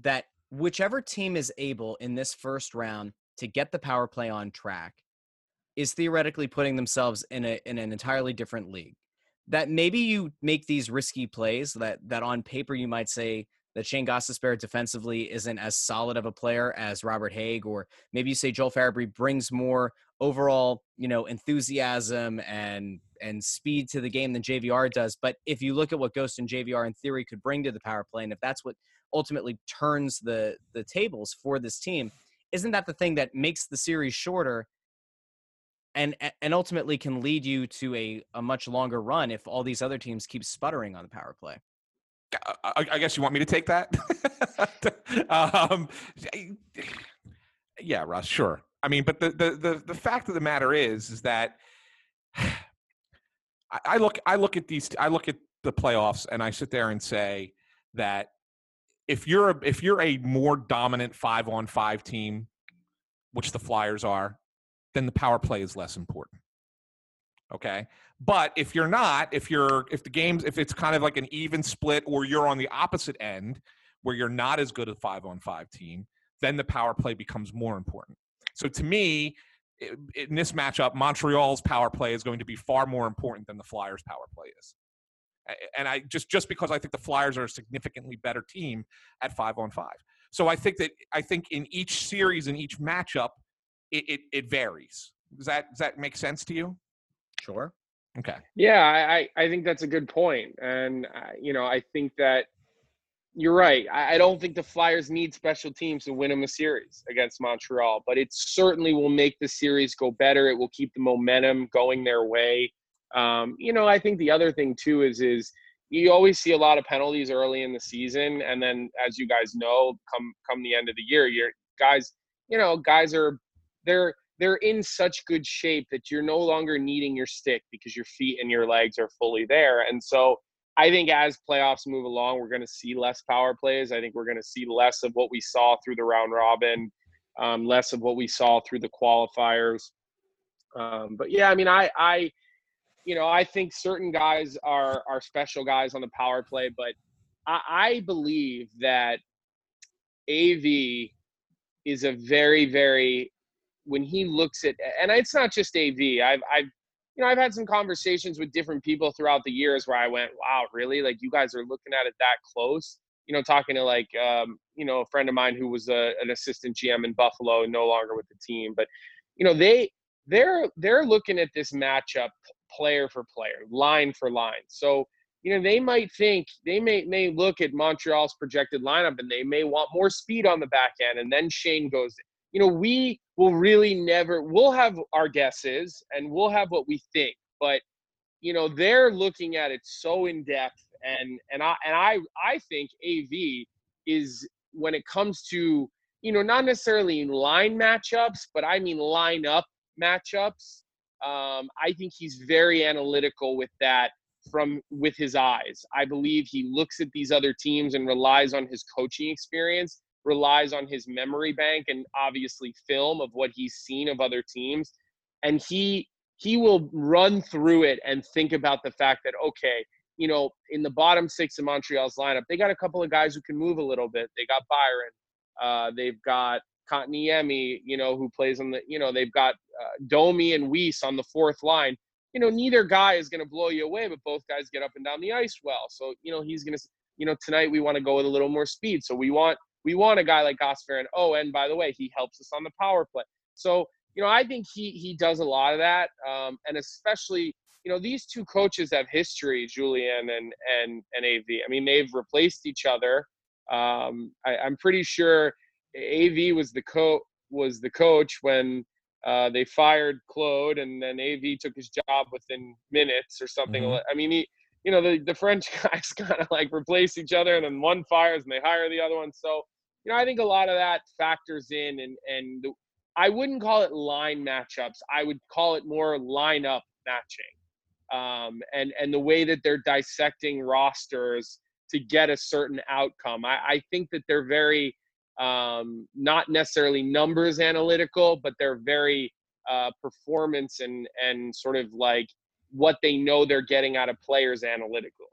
that whichever team is able in this first round to get the power play on track is theoretically putting themselves in a in an entirely different league. That maybe you make these risky plays that that on paper you might say that Shane Gostisbehere defensively isn't as solid of a player as Robert Hagg, or maybe you say Joel Farabee brings more overall, you know, enthusiasm and and speed to the game than JVR does. But if you look at what Ghost and JVR in theory could bring to the power play, and if that's what ultimately turns the the tables for this team, isn't that the thing that makes the series shorter? And, and ultimately can lead you to a, a much longer run if all these other teams keep sputtering on the power play. I, I guess you want me to take that. <laughs> um, yeah, Russ, sure. I mean, but the, the the the fact of the matter is, is that <sighs> I, I look I look at these I look at the playoffs and I sit there and say that if you're a, if you're a more dominant five on five team, which the Flyers are, then the power play is less important. Okay. But if you're not, if you're if the games if it's kind of like an even split or you're on the opposite end where you're not as good a five on five team, then the power play becomes more important. So to me, in this matchup, Montreal's power play is going to be far more important than the Flyers' power play is. And I just just because I think the Flyers are a significantly better team at five on five. So I think that I think in each series in each matchup, it, it, it varies. Does that does that make sense to you? Sure. Okay. Yeah, I, I think that's a good point. And, uh, you know, I think that you're right. I, I don't think the Flyers need special teams to win them a series against Montreal, but it certainly will make the series go better. It will keep the momentum going their way. Um, you know, I think the other thing too is is you always see a lot of penalties early in the season, and then as you guys know, come come the end of the year, you're guys, you know, guys are they're they're in such good shape that you're no longer needing your stick because your feet and your legs are fully there. And so I think as playoffs move along, we're going to see less power plays. I think we're going to see less of what we saw through the round robin, um, less of what we saw through the qualifiers. Um, but yeah, I mean, I, I, you know, I think certain guys are are special guys on the power play, but I, I believe that AV is a very, very when he looks at and it's not just AV. I've I've you know I've had some conversations with different people throughout the years where I went, wow, really? Like you guys are looking at it that close? You know, talking to like um, you know a friend of mine who was a, an assistant GM in Buffalo, no longer with the team, but you know they they're they're looking at this matchup player for player, line for line. So you know they might think they may may look at Montreal's projected lineup and they may want more speed on the back end, and then Shane goes. You know, we will really never we'll have our guesses and we'll have what we think but you know they're looking at it so in depth and and i and i i think av is when it comes to you know not necessarily in line matchups but i mean line up matchups um, i think he's very analytical with that from with his eyes. I believe he looks at these other teams and relies on his coaching experience relies on his memory bank and obviously film of what he's seen of other teams and he he will run through it and think about the fact that okay you know in the bottom six of montreal's lineup they got a couple of guys who can move a little bit they got byron uh, they've got Kotkaniemi, you know, who plays on the, you know, they've got uh, Domi and Weise on the fourth line. You know, neither guy is going to blow you away, but both guys get up and down the ice well. So, you know, he's going to, you know, tonight we want to go with a little more speed. So we want we want a guy like Oscar, and oh, and by the way, he helps us on the power play. So you know, I think he he does a lot of that, um, and especially you know these two coaches have history, Julien and and and Av. I mean, they've replaced each other. Um, I, I'm pretty sure Av was the co was the coach when uh, they fired Claude, and then Av took his job within minutes or something. Mm-hmm. I mean, he you know, the, the French <laughs> guys kind of like replace each other and then one fires and they hire the other one. So you know, I think a lot of that factors in, and and the, I wouldn't call it line matchups. I would call it more lineup matching, um, and and the way that they're dissecting rosters to get a certain outcome. I, I think that they're very um, not necessarily numbers analytical, but they're very uh, performance and and sort of like what they know they're getting out of players analytical.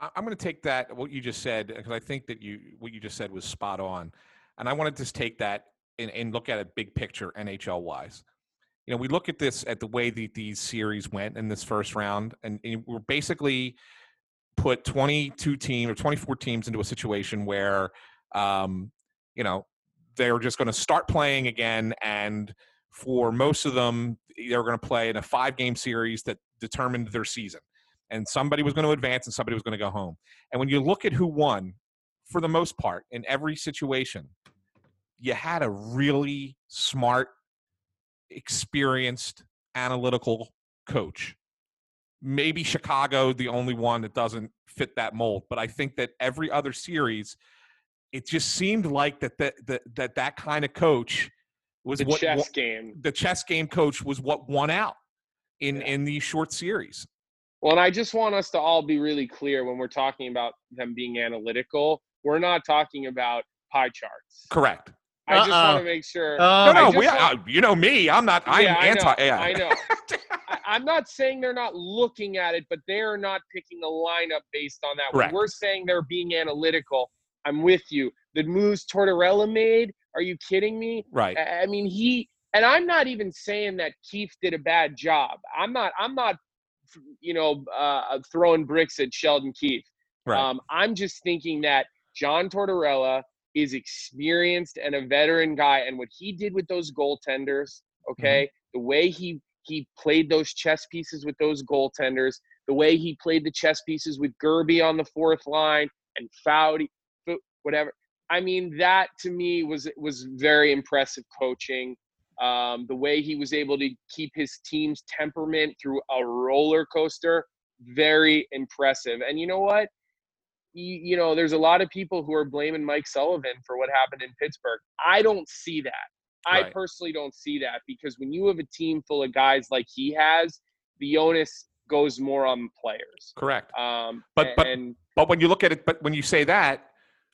I'm going to take that what you just said because I think that you what you just said was spot on, and I want to just take that and, and look at it big picture NHL wise. You know, we look at this at the way that these series went in this first round, and, and we're basically put 22 teams or 24 teams into a situation where, um, you know, they're just going to start playing again, and for most of them, they're going to play in a five game series that determined their season. And somebody was going to advance and somebody was going to go home. And when you look at who won, for the most part, in every situation, you had a really smart, experienced, analytical coach. Maybe Chicago, the only one that doesn't fit that mold. But I think that every other series, it just seemed like that that that that, that kind of coach was The what, chess game. the chess game coach was what won out in Yeah. in these short series. Well, and I just want us to all be really clear when we're talking about them being analytical. We're not talking about pie charts. Correct. I just Uh-uh. want to make sure. Oh, No, no, we, want- uh, you know me. I'm not. I'm Yeah, I anti. know. I know. <laughs> I, I'm not saying they're not looking at it, but they're not picking a lineup based on that. Correct. When we're saying they're being analytical, I'm with you. The moves Tortorella made, are you kidding me? Right. I I mean, he and I'm not even saying that Keefe did a bad job. I'm not. I'm not. You know, uh, throwing bricks at Sheldon Keefe. Right. Um, I'm just thinking that John Tortorella is experienced and a veteran guy, and what he did with those goaltenders, okay, the way he he played those chess pieces with those goaltenders, the way he played the chess pieces with Gerbe on the fourth line and Foudy, whatever. I mean, that to me was was very impressive coaching. Um, the way he was able to keep his team's temperament through a roller coaster, very impressive. And you know what? You, you know, there's a lot of people who are blaming Mike Sullivan for what happened in Pittsburgh. I don't see that. I Right. personally don't see that because when you have a team full of guys like he has, the onus goes more on players. Correct. Um, But- but- and But when you look at it, but when you say that,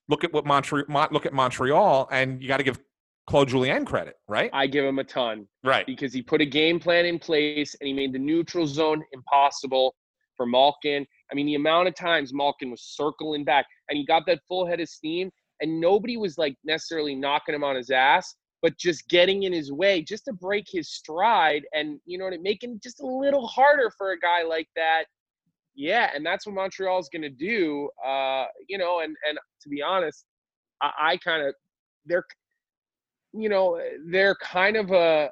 look at what Montreal. Look at Montreal, and you got to give Claude Julien credit, right? I give him a ton. right. because he put a game plan in place and he made the neutral zone impossible for Malkin. I mean, the amount of times Malkin was circling back and he got that full head of steam, and nobody was like necessarily knocking him on his ass, but just getting in his way just to break his stride and you know, what, I mean? making it just a little harder for a guy like that. Yeah, and that's what Montreal's going to do. Uh, you know, and and to be honest, I, I kind of they're you know they're kind of a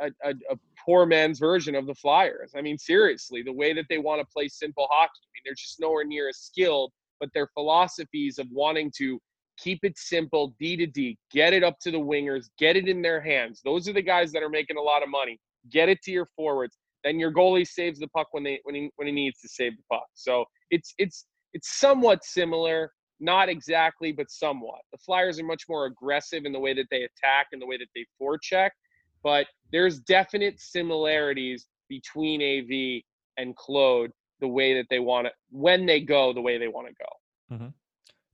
a, a, a poor man's version of the Flyers. I mean, seriously, the way that they want to play simple hockey, I mean, they're just nowhere near as skilled, but their philosophies of wanting to keep it simple, D to D, get it up to the wingers, get it in their hands. Those are the guys that are making a lot of money. Get it to your forwards. Then your goalie saves the puck when they when he when he needs to save the puck. So it's it's it's somewhat similar, not exactly, but somewhat. The Flyers are much more aggressive in the way that they attack and the way that they forecheck but there's definite similarities between AV and Claude the way that they want to when they go the way they want to go. Mm-hmm.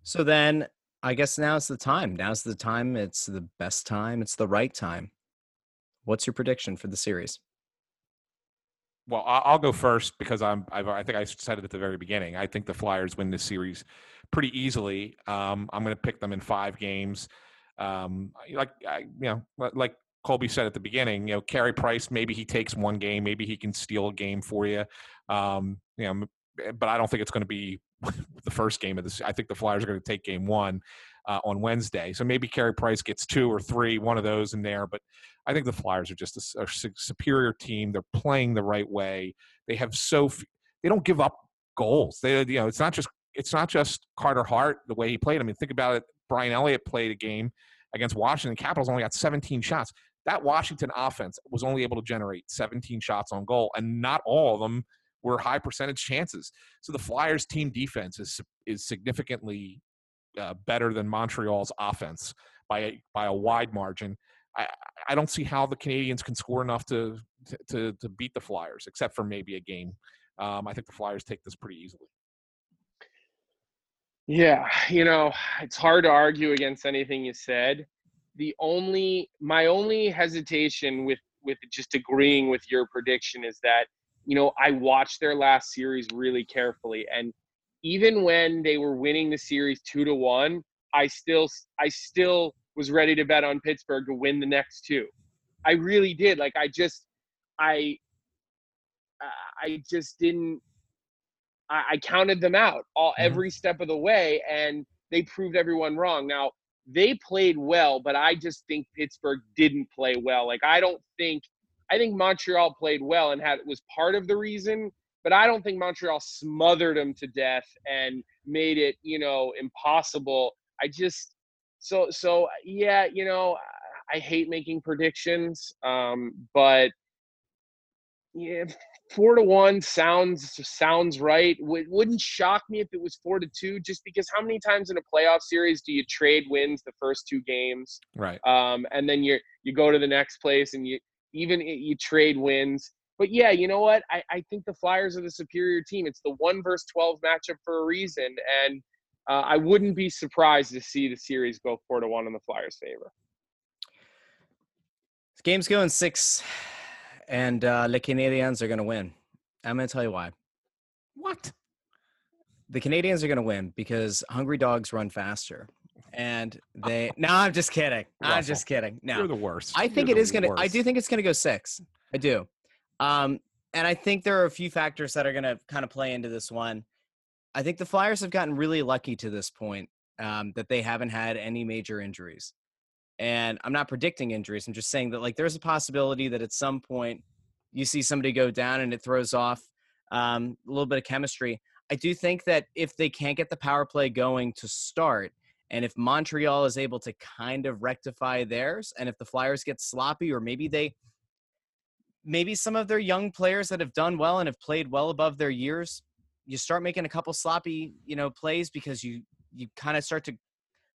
So then I guess now's the time. Now's the time. It's the best time. It's the right time. What's your prediction for the series? Well, I'll go first because I'm. I've, I think I said it at the very beginning. I think the Flyers win this series pretty easily. Um, I'm going to pick them in five games. Um, like I, you know, like Colby said at the beginning, you know, Carey Price. Maybe he takes one game. Maybe he can steal a game for you. Um, you know, but I don't think it's going to be <laughs> the first game of this. I think the Flyers are going to take game one uh, on Wednesday. So maybe Carey Price gets two or three, one of those in there. But I think the Flyers are just a, su- superior team. They're playing the right way. They have so f- they don't give up goals. They you know it's not just it's not just Carter Hart the way he played. I mean, think about it. Brian Elliott played a game against Washington Capitals, only got 17 shots. That Washington offense was only able to generate 17 shots on goal, and not all of them were high percentage chances. So the Flyers team defense is is significantly uh, better than Montreal's offense by a, by a wide margin. I, I don't see how the Canadiens can score enough to, to to beat the Flyers, except for maybe a game. Um, I think the Flyers take this pretty easily. Yeah, you know, it's hard to argue against anything you said. The only my only hesitation with with just agreeing with your prediction is that, you know, I watched their last series really carefully and even when they were winning the series 2 to 1, I still I still was ready to bet on Pittsburgh to win the next two. I really did. Like I just I I just didn't I, I counted them out all Mhm. every step of the way, and they proved everyone wrong. Now they played well, but I just think Pittsburgh didn't play well. Like I don't think I think Montreal played well and had was part of the reason, but I don't think Montreal smothered them to death and made it, you know, impossible. I just so so yeah, you know, I hate making predictions, um, but yeah, four to one sounds sounds right. W- wouldn't shock me if it was four to two, just because how many times in a playoff series do you trade wins the first two games, Right. um, and then you you go to the next place and you even you trade wins. But yeah, you know what? I, I think the Flyers are the superior team. It's the one versus twelve matchup for a reason, and uh, I wouldn't be surprised to see the series go four to one in the Flyers' favor. This game's going six, and uh, the Canadiens are going to win. I'm going to tell you why. What? The Canadiens are going to win because hungry dogs run faster. And they. <laughs> no, I'm just kidding. I'm just kidding. No. You're the worst. I think You're it the is gonna. I do think it's gonna go six. I do, um, and I think there are a few factors that are gonna kind of play into this one. I think the Flyers have gotten really lucky to this point um, that they haven't had any major injuries, and I'm not predicting injuries. I'm just saying that like there's a possibility that at some point you see somebody go down and it throws off um, a little bit of chemistry. I do think that if they can't get the power play going to start, and if Montreal is able to kind of rectify theirs, and if the Flyers get sloppy, or maybe they, maybe some of their young players that have done well and have played well above their years, you start making a couple sloppy, you know, plays because you you kind of start to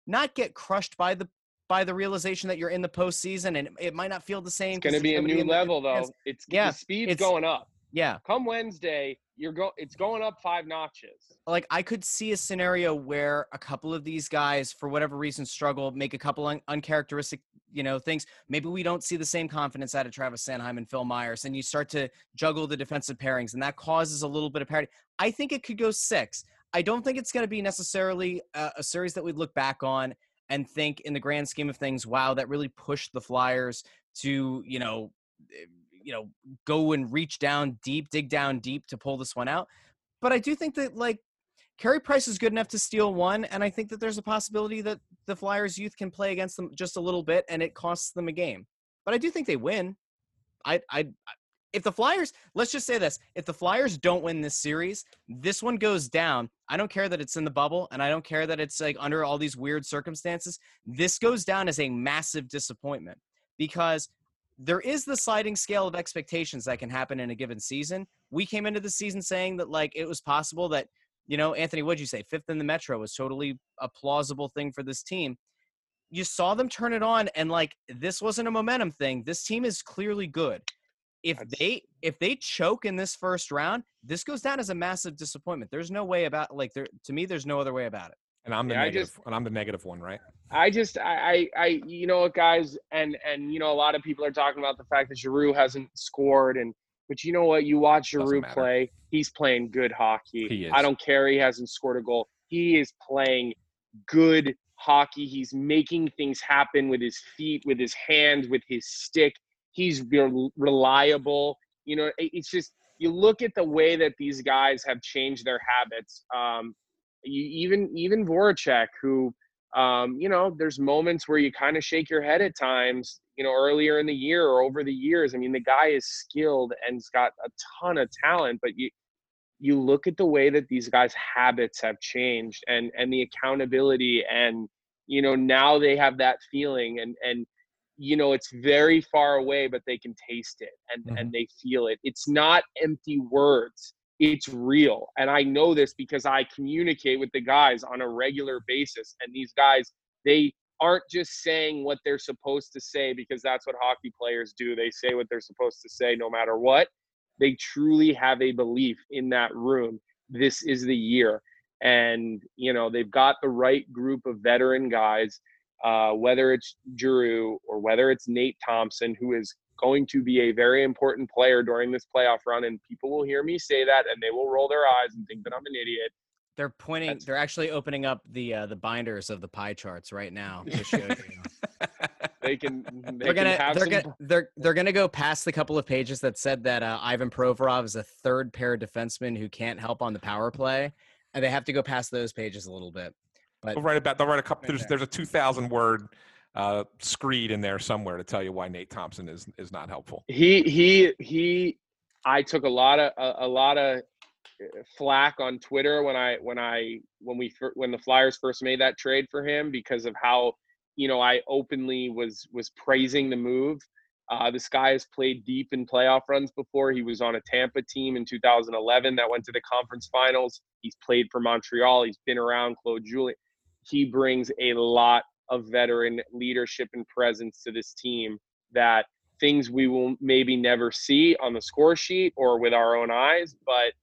not get crushed by the by the realization that you're in the postseason, and it, it might not feel the same. It's going to be a new level, though. it's- yeah, the speed's it's- going up. Yeah, Come Wednesday, you're go. It's going up five notches. like I could see a scenario where a couple of these guys, for whatever reason, struggle, make a couple un- uncharacteristic, you know, things. Maybe we don't see the same confidence out of Travis Sanheim and Phil Myers, and you start to juggle the defensive pairings, and that causes a little bit of parity. I think it could go six. I don't think it's going to be necessarily a, a series that we'd look back on and think, in the grand scheme of things, wow, that really pushed the Flyers to, you know, eh, you know, go and reach down deep, dig down deep to pull this one out. But I do think that like Carey Price is good enough to steal one, and I think that there's a possibility that the Flyers youth can play against them just a little bit, and it costs them a game. But I do think they win. I, I, if the Flyers, let's just say this: if the Flyers don't win this series, this one goes down. I don't care that it's in the bubble, and I don't care that it's like under all these weird circumstances. This goes down as a massive disappointment because there is the sliding scale of expectations that can happen in a given season. We came into the season saying that like it was possible that you know, Anthony, what'd you say? Fifth in the Metro was totally a plausible thing for this team. You saw them turn it on, and like this wasn't a momentum thing. This team is clearly good. If they if they choke in this first round, this goes down as a massive disappointment. There's no way about like there to me. There's no other way about it. And I'm the Yeah, negative. just- and I'm the negative one, right? I just, I, I, I, you know what, guys, and and you know, a lot of people are talking about the fact that Giroux hasn't scored, and but you know what, you watch Giroux play, he's playing good hockey. He is. I don't care, he hasn't scored a goal. He is playing good hockey. He's making things happen with his feet, with his hands, with his stick. He's rel- reliable. You know, it's just you look at the way that these guys have changed their habits. Um, even even Voracek, who um, you know, there's moments where you kind of shake your head at times, you know, earlier in the year or over the years. I mean, the guy is skilled and's got a ton of talent, but you you look at the way that these guys' habits have changed and and the accountability and you know, now they have that feeling and and you know, it's very far away, but they can taste it and and they feel it. It's not empty words it's real. And I know this because I communicate with the guys on a regular basis. And these guys, they aren't just saying what they're supposed to say because that's what hockey players do. They say what they're supposed to say no matter what. They truly have a belief in that room. This is the year. And, you know, they've got the right group of veteran guys, uh, whether it's Giroux or whether it's Nate Thompson, who is going to be a very important player during this playoff run. And people will hear me say that and they will roll their eyes and think that I'm an idiot. They're pointing. That's- they're actually opening up the uh, the binders of the pie charts right now to show <laughs> you. They can, <laughs> they they're gonna have they're some. gonna they're they're gonna go past the couple of pages that said that uh, Ivan Provorov is a third pair defenseman who can't help on the power play, and they have to go past those pages a little bit. But They'll write about. They'll write a couple. Right There's there. there's a two thousand word uh, screed in there somewhere to tell you why Nate Thompson is is not helpful. He he he. I took a lot of a, a lot of uh, flack on Twitter when I when I when we when the Flyers first made that trade for him because of how you know I openly was was praising the move. Uh, this guy has played deep in playoff runs before. He was on a Tampa team in 2011 that went to the conference finals. He's played for Montreal. He's been around Claude Julien. He brings a lot of veteran leadership and presence to this team that things we will maybe never see on the score sheet or with our own eyes, but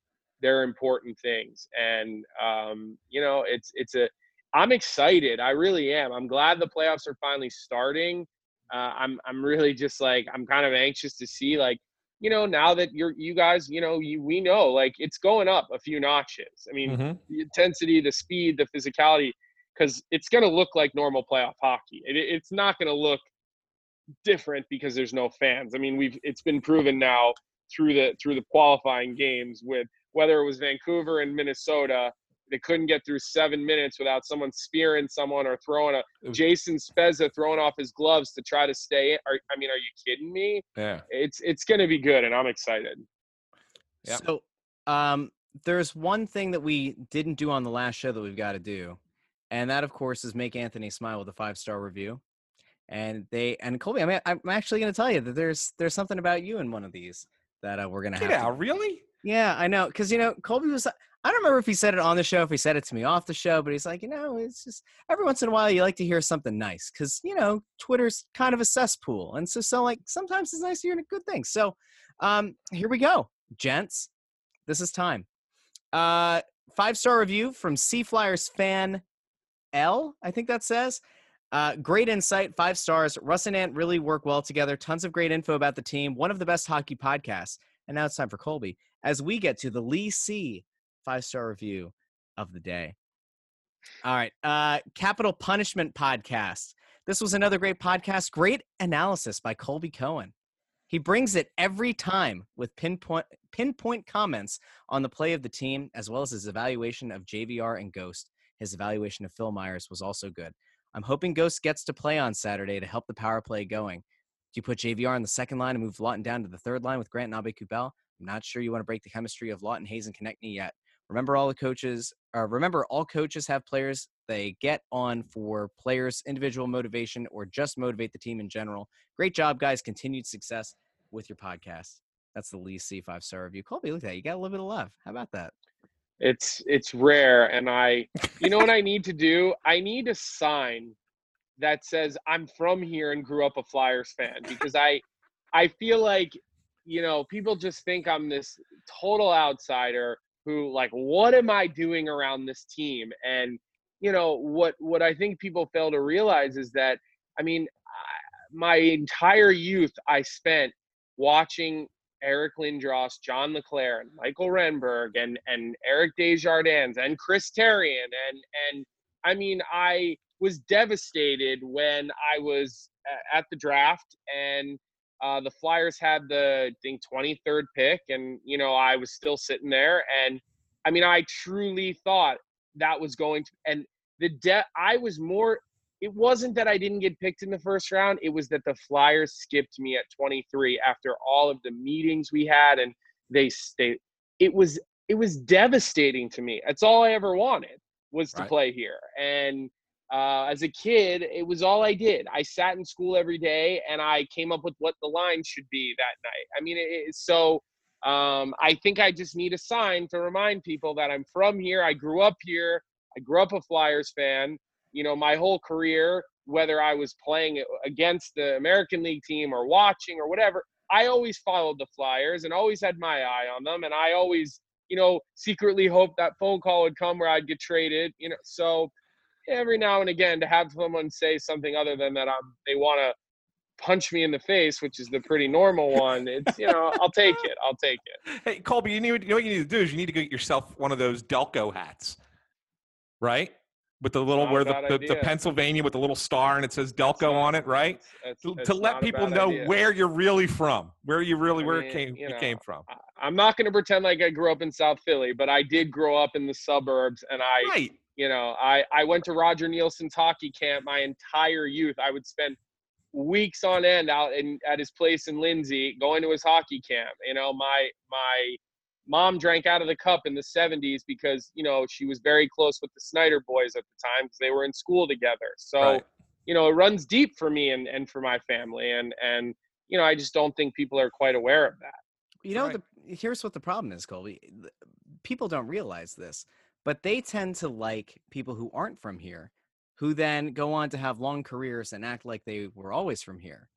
they're important things. And um, you know, it's it's a I'm excited. I really am. I'm glad the playoffs are finally starting. Uh, I'm I'm really just like I'm kind of anxious to see like you know now that you're you guys you know you we know like it's going up a few notches. I mean Mhm. the intensity, the speed, the physicality, because it's going to look like normal playoff hockey. It, it's not going to look different because there's no fans. I mean we've it's been proven now through the through the qualifying games with whether it was Vancouver and Minnesota. They couldn't get through seven minutes without someone spearing someone or throwing a Jason Spezza throwing off his gloves to try to stay. Are, I mean, are you kidding me? Yeah. It's it's going to be good, and I'm excited. Yep. So, um, there's one thing that we didn't do on the last show that we've got to do, and that, of course, is make Anthony smile with a five star review. And they and Colby, I mean, I'm actually going to tell you that there's there's something about you in one of these that uh, we're going to Get have. to- out, really? Yeah, I know, because you know, Colby was. I don't remember if he said it on the show, if he said it to me off the show, but he's like, you know, it's just every once in a while you like to hear something nice, because you know, Twitter's kind of a cesspool, and so so like sometimes it's nice to hear a good thing. So, um, here we go, gents. This is time. Uh, five star review from Sea Flyers fan L. I think that says. Uh, great insight, five stars. Russ and Ant really work well together. Tons of great info about the team. One of the best hockey podcasts. And now it's time for Colby as we get to the Lee C five star review of the day. All right. Uh, Capital Punishment Podcast. This was another great podcast. Great analysis by Colby Cohen. He brings it every time with pinpoint pinpoint comments on the play of the team, as well as his evaluation of JVR and Ghost. His evaluation of Phil Myers was also good. I'm hoping Ghost gets to play on Saturday to help the power play going. Do you put JVR on the second line and move Laughton down to the third line with Grant Nabe Kubel? I'm not sure you want to break the chemistry of Laughton, Hayes, and Konecny yet. Remember, all the coaches. Remember, all coaches have players they get on for players' individual motivation or just motivate the team in general. Great job, guys. Continued success with your podcast. That's the Lee C five star review. Colby, look at that. You got a little bit of love. How about that? It's it's rare, and I, you know what I <laughs> need to do? I need a sign that says I'm from here and grew up a Flyers fan because I, I feel like, you know, people just think I'm this total outsider who like, what am I doing around this team? And you know what what I think people fail to realize is that I mean, I- my entire youth I spent watching Eric Lindros, John and Mikael Renberg, and and Eric Desjardins, and Chris Therien, and and I mean, I was devastated when I was at the draft and uh, the Flyers had the I think 23rd pick, and you know I was still sitting there, and I mean I truly thought that was going to, and the debt I was more. It wasn't that I didn't get picked in the first round. It was that the Flyers skipped me at 23 after all of the meetings we had, and they stayed. It was it was devastating to me. That's all I ever wanted was to Right. play here, and uh, as a kid, it was all I did. I sat in school every day and I came up with what the line should be that night. I mean, it, it- so um, I think I just need a sign to remind people that I'm from here. I grew up here. I grew up a Flyers fan. You know, my whole career, whether I was playing against the American League team or watching or whatever, I always followed the Flyers and always had my eye on them. And I always, you know, secretly hoped that phone call would come where I'd get traded. You know, so every now and again to have someone say something other than that um, they want to punch me in the face, which is the pretty normal one. It's you know I'll take it. I'll take it. Hey, Colby, you, need, you know what you need to do is you need to get yourself one of those Delco hats, right? With the little Not where the, the, the. Pennsylvania with the little star and it says Delco on it, right? It's- To, it's to let people know idea. where you're really from, where you really I where mean, it came you know, came from. I'm not going to pretend like I grew up in South Philly, but I did grow up in the suburbs, and I Right. You know, I I went to Roger Neilson's hockey camp my entire youth. I would spend weeks on end out in at his place in Lindsay, going to his hockey camp. You know, my my mom drank out of the cup in the 70s because you know she was very close with the Snyder boys at the time because they were in school together. So Right. you know, it runs deep for me and and for my family, and and you know, I just don't think people are quite aware of that. You know, Right. the, here's what the problem is, Colby. People don't realize this, but they tend to like people who aren't from here, who then go on to have long careers and act like they were always from here.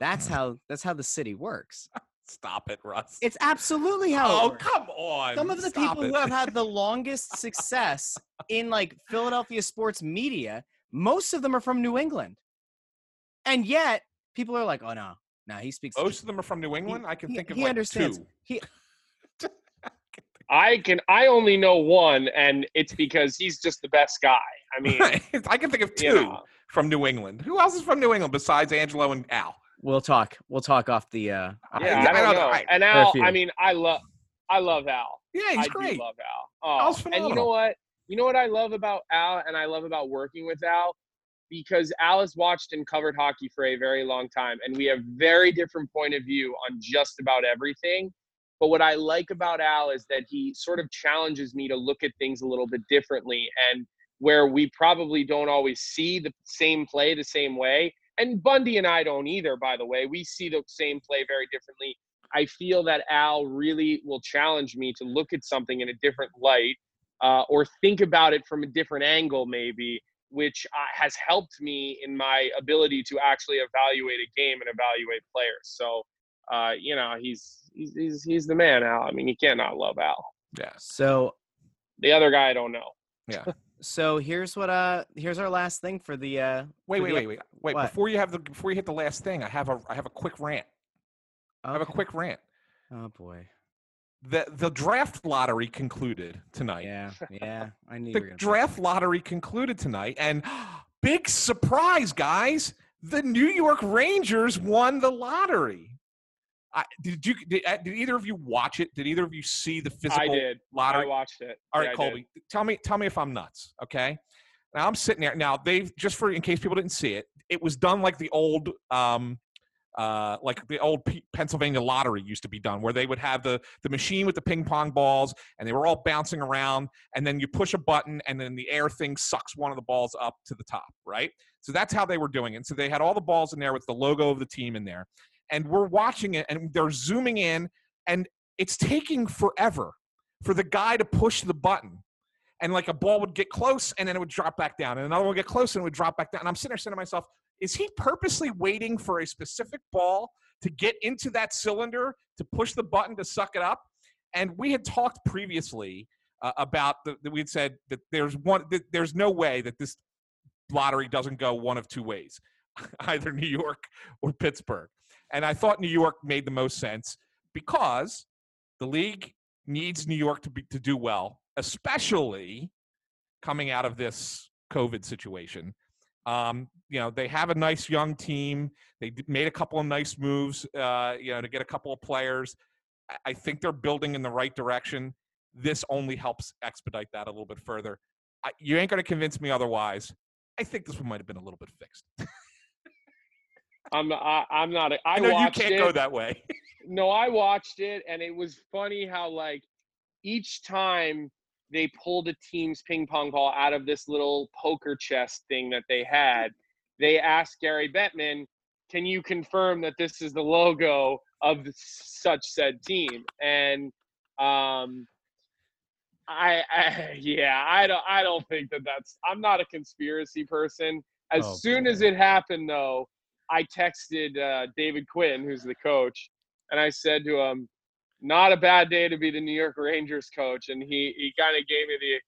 That's mm. how that's how the city works. Stop it, Russ. It's absolutely how. it oh, works. come on. Some of the Stop people it. who have had the <laughs> longest success in like Philadelphia sports media, most of them are from New England, and yet people are like, "Oh no, no, he speaks." Most of them are from New England. I can he- think of he like understands. two. He <laughs> I can I only know one, and it's because he's just the best guy. I <laughs> mean, I can think of two you know, from New England. Who else is from New England besides Angelo and Al? We'll talk. We'll talk off the. uh yeah, the- I don't know. I- And Al. I mean, I love I love Al. Yeah, I he's great. do love Al. Oh, Al's and you know what? You know what I love about Al, and I love about working with Al, because Al has watched and covered hockey for a very long time, and we have very different point of view on just about everything. But what I like about Al is that he sort of challenges me to look at things a little bit differently, and where we probably don't always see the same play the same way. And Bundy and I don't either, by the way. We see the same play very differently. I feel that Al really will challenge me to look at something in a different light uh, or think about it from a different angle, maybe, which uh, has helped me in my ability to actually evaluate a game and evaluate players. So, uh, you know, he's, he's he's he's the man, Al. I mean, you can't love Al. Yeah. So The other guy, I don't know. <laughs> so here's what uh here's our last thing for the uh Wait, wait, the- wait, wait, wait. What? Before you have the before you hit the last thing, I have a I have a quick rant. I have a quick rant. Oh boy. The the draft lottery concluded tonight. Yeah, <laughs> yeah. I knew you the draft lottery concluded tonight, and <gasps> big surprise, guys! The New York Rangers won the lottery. I, did you? Did, uh, did either of you watch it? Did either of you see the physical I did. lottery? I watched it. All right, Yeah, right, I did. Colby, tell me, tell me if I'm nuts. Okay. Now I'm sitting there. Now they've just for in case people didn't see it, it was done like the old, um, uh, like the old P- Pennsylvania lottery used to be done, where they would have the the machine with the ping pong balls, and they were all bouncing around, and then you push a button, and then the air thing sucks one of the balls up to the top, right? So that's how they were doing it. So they had all the balls in there with the logo of the team in there, and we're watching it, and they're zooming in, and it's taking forever for the guy to push the button. And like a ball would get close and then it would drop back down and another one would get close and it would drop back down. And i'm sitting there saying to myself is he purposely waiting for a specific ball to get into that cylinder to push the button to suck it up? And we had talked previously uh, about that we had said that there's one that there's no way that this lottery doesn't go one of two ways <laughs> either new york or pittsburgh and i thought new york made the most sense because the league needs New York to be to do well, especially coming out of this COVID situation. Um, you know, they have a nice young team. They made a couple of nice moves, uh, you know, to get a couple of players. I- think they're building in the right direction. This only helps expedite that a little bit further. I, you ain't going to convince me otherwise. I think this one might have been a little bit fixed. <laughs> I'm I, I'm not. A, I, I know you can't it. go that way. <laughs> no, I watched it, and it was funny how like each time they pulled a team's ping pong ball out of this little poker chest thing that they had, they asked Gary Bettman, "Can you confirm that this is the logo of such said team?" And um, I, I <laughs> yeah, I don't I don't think that that's. I'm not a conspiracy person. As Oh, soon as it happened, though, I texted uh, David Quinn, who's the coach, and I said to him, "Not a bad day to be the New York Rangers coach." And he he kind of gave me the,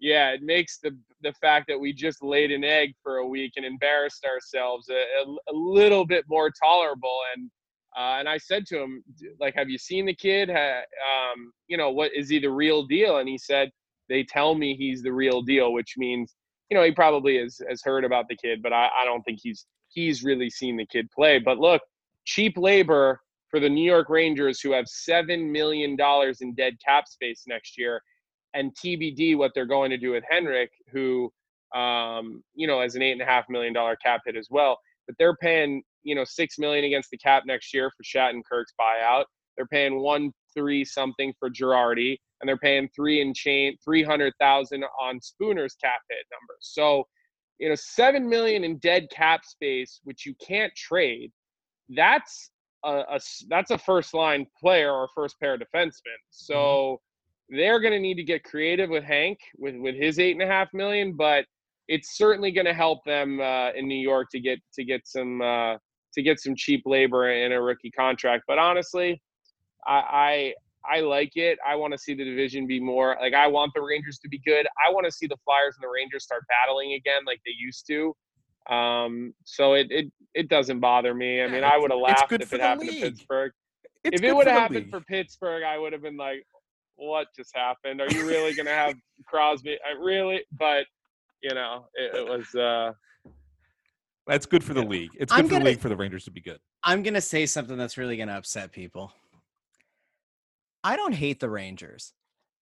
yeah, it makes the the fact that we just laid an egg for a week and embarrassed ourselves a, a, a little bit more tolerable. And uh, and I said to him, like, have you seen the kid? Ha, um, you know, what is he the real deal? And he said, they tell me he's the real deal, which means, you know, he probably has has heard about the kid, but I, I don't think he's he's really seen the kid play. But look, cheap labor for the New York Rangers, who have seven million dollars in dead cap space next year, and TBD what they're going to do with Henrik, who, um, you know, has an eight and a half million dollar cap hit as well. But they're paying, you know, six million against the cap next year for Shattenkirk's buyout. They're paying one three something for Girardi, and they're paying three and chain three hundred thousand on Spooner's cap hit number. So, you know, seven million in dead cap space, which you can't trade. That's a, a that's a first line player or first pair defenseman. So they're going to need to get creative with Hank with with his eight and a half million, but it's certainly going to help them uh, in New York to get to get some uh, to get some cheap labor in a rookie contract. But honestly, I I, I like it. I want to see the division be more like I want the Rangers to be good. I want to see the Flyers and the Rangers start battling again like they used to. Um, so it it it doesn't bother me. I mean, it's- I would have laughed good if it the happened to. Pittsburgh. It's if it would have happened league. for Pittsburgh, I would have been like, "What just happened? Are you really gonna have Crosby? I really?" But you know, it, it was. uh That's good for the league. It's good I'm for gonna- the league for the Rangers to be good. I'm gonna say something that's really gonna upset people. I don't hate the Rangers.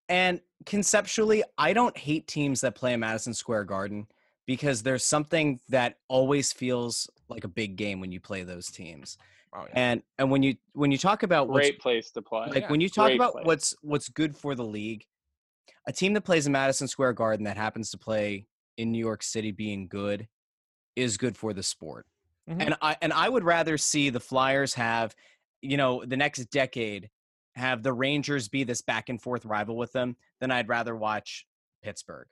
And conceptually, I don't hate teams that play in Madison Square Garden because there's something that always feels like a big game when you play those teams. Oh, yeah. And and when you when you talk about what's Great place to play. like yeah, when you talk great about place. what's what's good for the league, a team that plays in Madison Square Garden that happens to play in New York City being good is good for the sport. Mhm. And I and I would rather see the Flyers have, you know, the next decade have the Rangers be this back and forth rival with them then I'd rather watch Pittsburgh.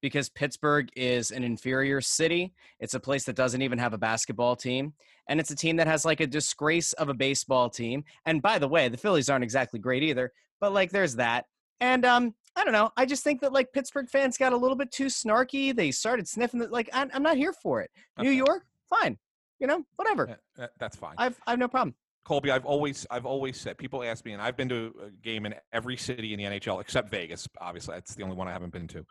Because Pittsburgh is an inferior city. It's a place that doesn't even have a basketball team. And it's a team that has like a disgrace of a baseball team. And by the way, the Phillies aren't exactly great either, but like there's that. And um, I don't know. I just think that like Pittsburgh fans got a little bit too snarky. They started sniffing the, like I'm, I'm not here for it. New York, fine. You know, whatever. That's fine. I've I've no problem. Colby, I've always I've always said people ask me, and I've been to a game in every city in the NHL except Vegas. Obviously, that's the only one I haven't been to.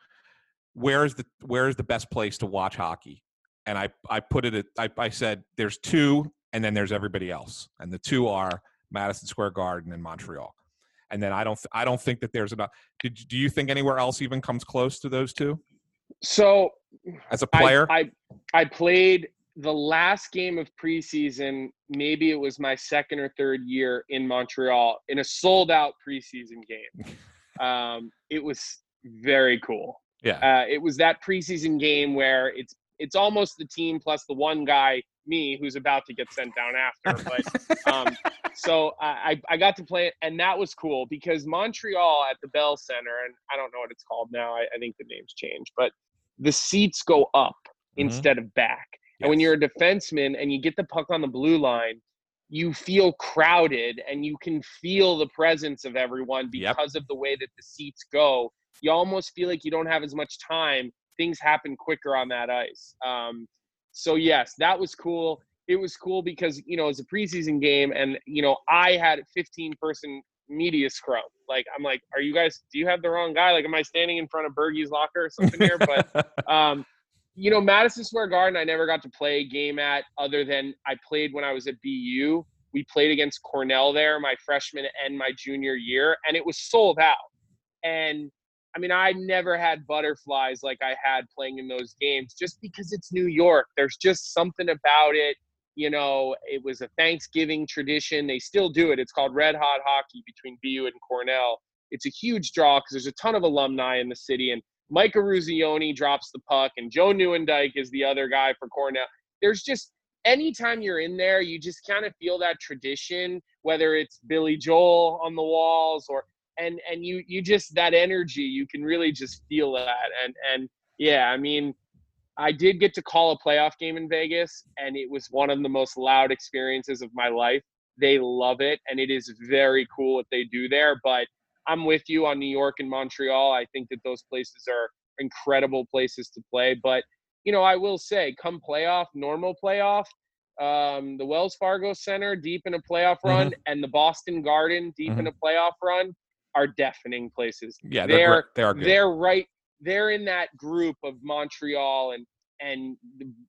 Where's the Where's the best place to watch hockey? And I I put it at I, I said there's two, and then there's everybody else, and the two are Madison Square Garden and Montreal. And then I don't th- I don't think that there's enough. Did, do you think anywhere else even comes close to those two So as a player? I, I played the last game of preseason. Maybe it was my second or third year in Montreal in a sold out preseason game. <laughs> Um, it was very cool. yeah. Uh, it was that preseason game where it's it's almost the team plus the one guy, me, who's about to get sent down after. But um, <laughs> so I, I got to play it, and that was cool because Montreal at the Bell Center, and I don't know what it's called now. I, I think the name's changed, but the seats go up Mhm. instead of back. And when you're a defenseman and you get the puck on the blue line, you feel crowded and you can feel the presence of everyone Yep. because of the way that the seats go. You almost feel like you don't have as much time. Things happen quicker on that ice. Um, so yes, that was cool. It was cool because you know it's a preseason game, and you know I had a 15 person media scrum. Like I'm like, are you guys? Do you have the wrong guy? Like, am I standing in front of Bergie's locker or something here? But <laughs> um, you know, Madison Square Garden, I never got to play a game at other than I played when I was at BU. We played against Cornell there my freshman and my junior year, and it was sold out. And I mean, I never had butterflies like I had playing in those games just because it's New York. There's just something about it. You know, it was a Thanksgiving tradition. They still do it. It's called Red Hot Hockey between BU and Cornell. It's a huge draw because there's a ton of alumni in the city. And Mike Eruzione drops the puck, and Joe Nieuwendyk is the other guy for Cornell. There's just anytime you're in there, you just kind of feel that tradition, whether it's Billy Joel on the walls or and and you you just that energy, you can really just feel that. And and yeah, I mean, I did get to call a playoff game in Vegas, and it was one of the most loud experiences of my life. They love it, and it is very cool what they do there. But I'm with you on New York and Montreal. I think that those places are incredible places to play. But you know, I will say, come playoff, normal playoff, um, the Wells Fargo Center deep in a playoff run, and the Boston Garden deep in a playoff run are deafening places. yeah, they're they're they are good. they're right. They're in that group of Montreal and and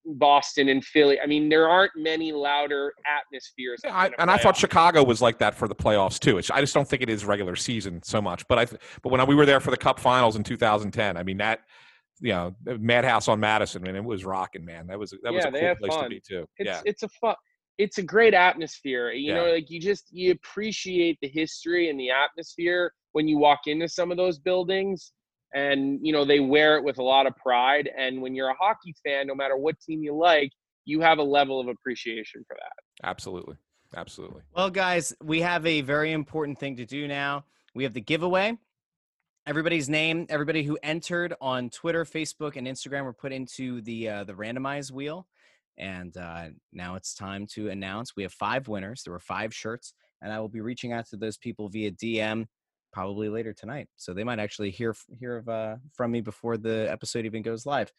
Boston and Philly. I mean, there aren't many louder atmospheres. Yeah, I, and I thought. Chicago was like that for the playoffs too. It's, I just don't think it is regular season so much. But I, but when we were there for the Cup Finals in 2010, I mean that, you know, Madhouse on Madison, I and it was rocking, man. That was that was Yeah, a cool place to be too. It's yeah, it's a fun. It's a great atmosphere. You know, like you just you appreciate the history and the atmosphere when you walk into some of those buildings, and you know they wear it with a lot of pride. And when you're a hockey fan, no matter what team you like, you have a level of appreciation for that. absolutely, absolutely. Well, guys, we have a very important thing to do now. We have the giveaway. Everybody's name, everybody who entered on Twitter, Facebook, and Instagram were put into the uh, the randomized wheel, and uh, now it's time to announce. We have five winners. There were five shirts, and I will be reaching out to those people via DM probably later tonight. So they might actually hear hear of, uh, from me before the episode even goes live.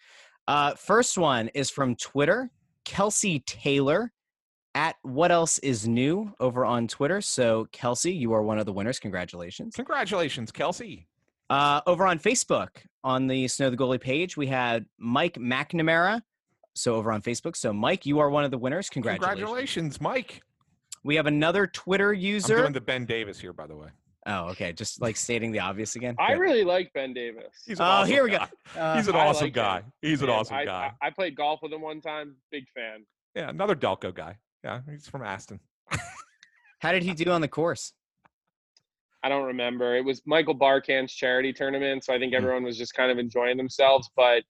Uh, first one is from Twitter, Kelsey Taylor at what else is new over on Twitter. So Kelsey, you are one of the winners. Congratulations. Congratulations, Kelsey. Uh, over on Facebook, on the Snow the Goalie page, we had Mike McNamara. So over on Facebook. So Mike, you are one of the winners. Congratulations. Congratulations, Mike. We have another Twitter I'm user. doing the Ben Davis here, by the way. Oh, okay. Just like stating the obvious again. I Good. really like Ben Davis. He's an Oh, awesome here we go. Uh, He's an I awesome like guy. him. He's an Yeah, awesome I, guy. I, I played golf with him one time. Big fan. yeah, another Delco guy. Yeah, he's from Aston. <laughs> how did he do on the course? I don't remember. It was Michael Barkann's charity tournament, so I Hmm. think everyone was just kind of enjoying themselves. But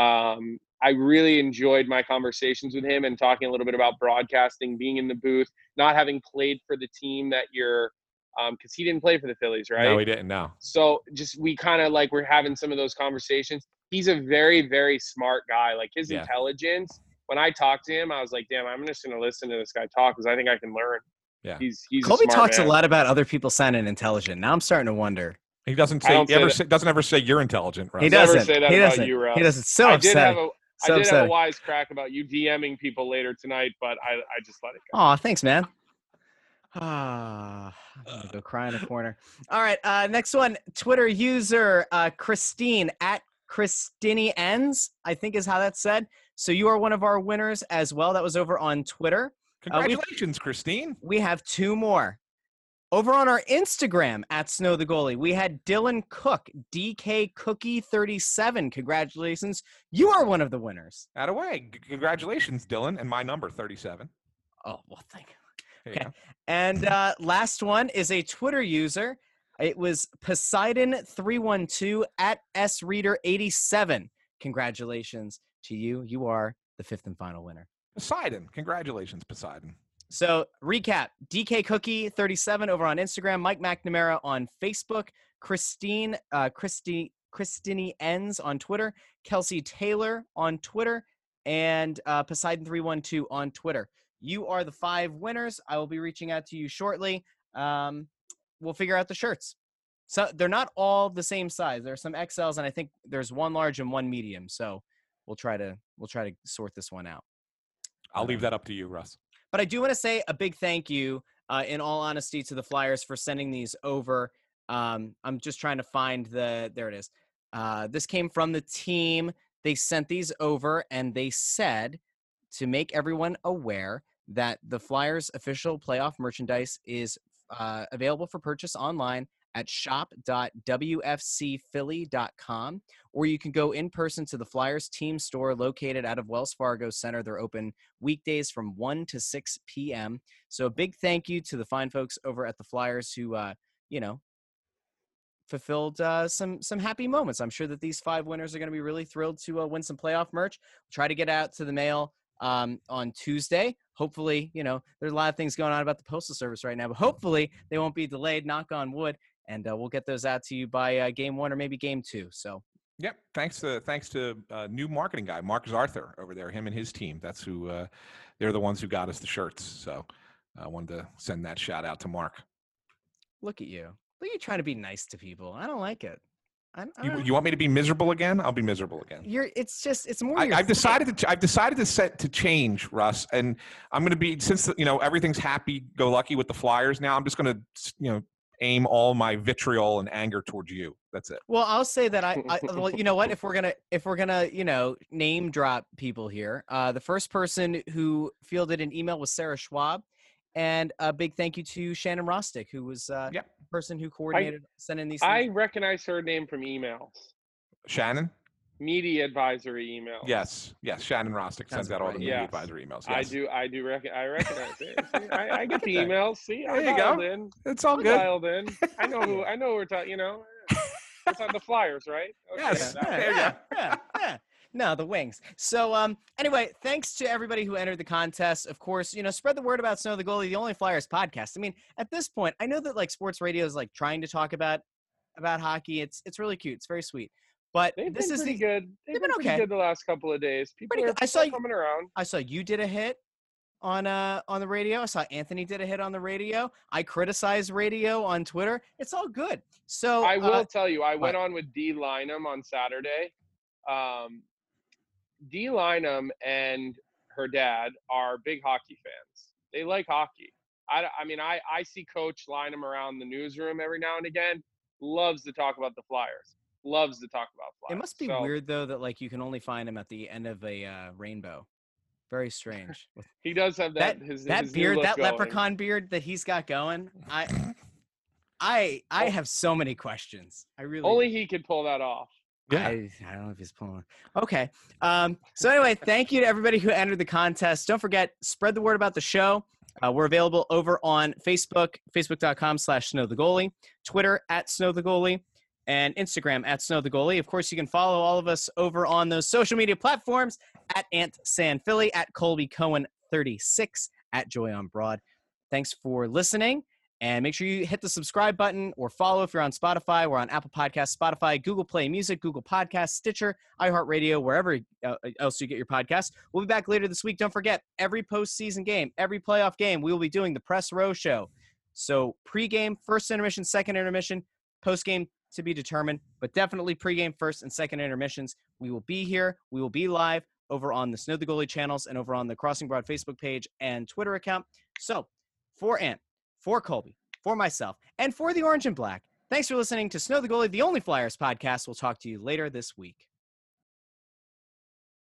um, I really enjoyed my conversations with him and talking a little bit about broadcasting, being in the booth, not having played for the team that you're, Um, because he didn't play for the Phillies, right? No, he didn't. No. So just we kind of like we're having some of those conversations. He's a very very smart guy. Like his Yeah. intelligence. When I talked to him, I was like, "Damn, I'm just gonna listen to this guy talk because I think I can learn." Yeah. He's he's a Colby smart talks man. a lot about other people sounding intelligent. Now I'm starting to wonder. He doesn't say. He say ever say, doesn't ever say you're intelligent. Russ. He doesn't. say that he about doesn't. you, Russ. He doesn't. So I did have upsetting. a So I did have a wise crack about you DMing people later tonight, but I I just let it go. Aw, thanks, man. Ah, I'm gonna go cry in a <sighs> corner. All right, uh, next one. Twitter user uh, Christine at Christini ends. I think is how that's said. So you are one of our winners as well. That was over on Twitter. Uh, we've- Congratulations, Christine. We have two more. Over on our Instagram at Snow the Goalie, we had Dylan Cook, DK Cookie 37. Congratulations. You are one of the winners. Out of way. Congratulations, Dylan, and my number thirty-seven. Oh, well, thank you. Okay. And uh, last one is a Twitter user. It was Poseidon312 at SReader87. Congratulations to you. You are the fifth and final winner. Poseidon. Congratulations, Poseidon. So, recap DK Cookie 37 over on Instagram, Mike McNamara on Facebook, Christine, uh, Christy, Christine Ends on Twitter, Kelsey Taylor on Twitter, and uh, Poseidon312 on Twitter. You are the five winners. I will be reaching out to you shortly. Um, we'll figure out the shirts. So they're not all the same size. There are some XLs, and I think there's one large and one medium. So we'll try to we'll try to sort this one out. I'll Um, leave that up to you, Russ. But I do want to say a big thank you, uh, in all honesty, to the Flyers for sending these over. Um, I'm just trying to find the. There it is. Uh, this came from the team. They sent these over, and they said to make everyone aware that the Flyers official playoff merchandise is uh, available for purchase online at shop.wfcphilly.com, or you can go in person to the Flyers team store located out of Wells Fargo Center. They're open weekdays from 1 to 6 p.m. So a big thank you to the fine folks over at the Flyers who, uh, you know, fulfilled uh, some some happy moments. I'm sure that these five winners are going to be really thrilled to uh, win some playoff merch. try to get out to the mail um, on Tuesday. Hopefully, you know, there's a lot of things going on about the postal service right now, but hopefully they won't be delayed. Knock on wood, and uh, we'll get those out to you by uh, game one or maybe game two. So Yep. Thanks to thanks to uh, new marketing guy Marcus Arthur over there. Him and his team. That's who. Uh, they're the ones who got us the shirts. So I wanted to send that shout out to Mark. look at you. Look at you trying to be nice to people. I don't like it. You, you want me to be miserable again? I'll be miserable again. You're. It's just. It's more. I, I've decided to. I've decided to set to change, Russ, and I'm going to be since you know everything's happy go lucky with the Flyers now. I'm just going to you know aim all my vitriol and anger towards you. That's it. Well, I'll say that I, I <laughs> well, you know what? If we're gonna if we're gonna you know name drop people here, uh, the first person who fielded an email was Sarah Schwab, and a big thank you to Shannon Rostick, who was uh, Yep. The person who coordinated sending these. I recognize her name from emails, Shannon. media advisory emails. Yes, yes. Shannon Rostick sends Sounds out all the media Yes. advisory emails. I do. I do. Rec- I recognize it. <laughs> See, I, I get the Look at that. emails. See, I'm There you go. in. It's all I'm good. dialed in. I know who. <laughs> I know who we're talking. You know, <laughs> it's on the Flyers, right? Okay, Yes. yeah, There you yeah, yeah, yeah. No, the wings. So, um, anyway, thanks to everybody who entered the contest. Of course, you know, spread the word about Snow the Goalie, the only Flyers podcast. I mean, at this point, I know that like sports radio is like trying to talk about about hockey. It's it's really cute. It's very sweet. But They've this been is pretty the good. They've, they've been, been okay. good the last couple of days. People Pretty are. I saw you- coming around. I saw you did a hit on uh on the radio. I saw Anthony did a hit on the radio. I criticized radio on Twitter. It's all good. So I will uh, tell you, I what? went on with Dei Lynam on Saturday. Um, Dei Lynam and her dad are big hockey fans. They like hockey. I, I mean, I, I see Coach Lynam around the newsroom every now and again. Loves to talk about the Flyers. Loves to talk about Flyers. it must be So, weird though that like you can only find him at the end of a uh, rainbow. Very strange. He does have that. that his, that his beard, that going. leprechaun beard that he's got going. I <laughs> I I Oh. have so many questions. I really Only he could pull that off. Yeah. I, I don't know if he's pulling. Okay. Um, so anyway, <laughs> thank you to everybody who entered the contest. Don't forget, spread the word about the show. Uh, we're available over on Facebook, facebook.com slash snow the goalie, Twitter at snow the goalie, and Instagram at snow the goalie. Of course, you can follow all of us over on those social media platforms at Ant San Philly, at Colby Cohen 36, at Joy on Broad. Thanks for listening. And make sure you hit the subscribe button or follow if you're on Spotify. We're on Apple Podcasts, Spotify, Google Play Music, Google Podcasts, Stitcher, iHeartRadio, wherever uh, else you get your podcasts. We'll be back later this week. Don't forget, every postseason game, every playoff game, we will be doing the Press Row Show. So pregame, first intermission, second intermission, postgame to be determined, but definitely pregame, first and second intermissions. We will be here. We will be live over on the Snow the Goalie channels and over on the Crossing Broad Facebook page and Twitter account. So for Ant, for Colby, for myself, and for the Orange and Black. Thanks for listening to Snow the Goalie, the only Flyers podcast. We'll talk to you later this week.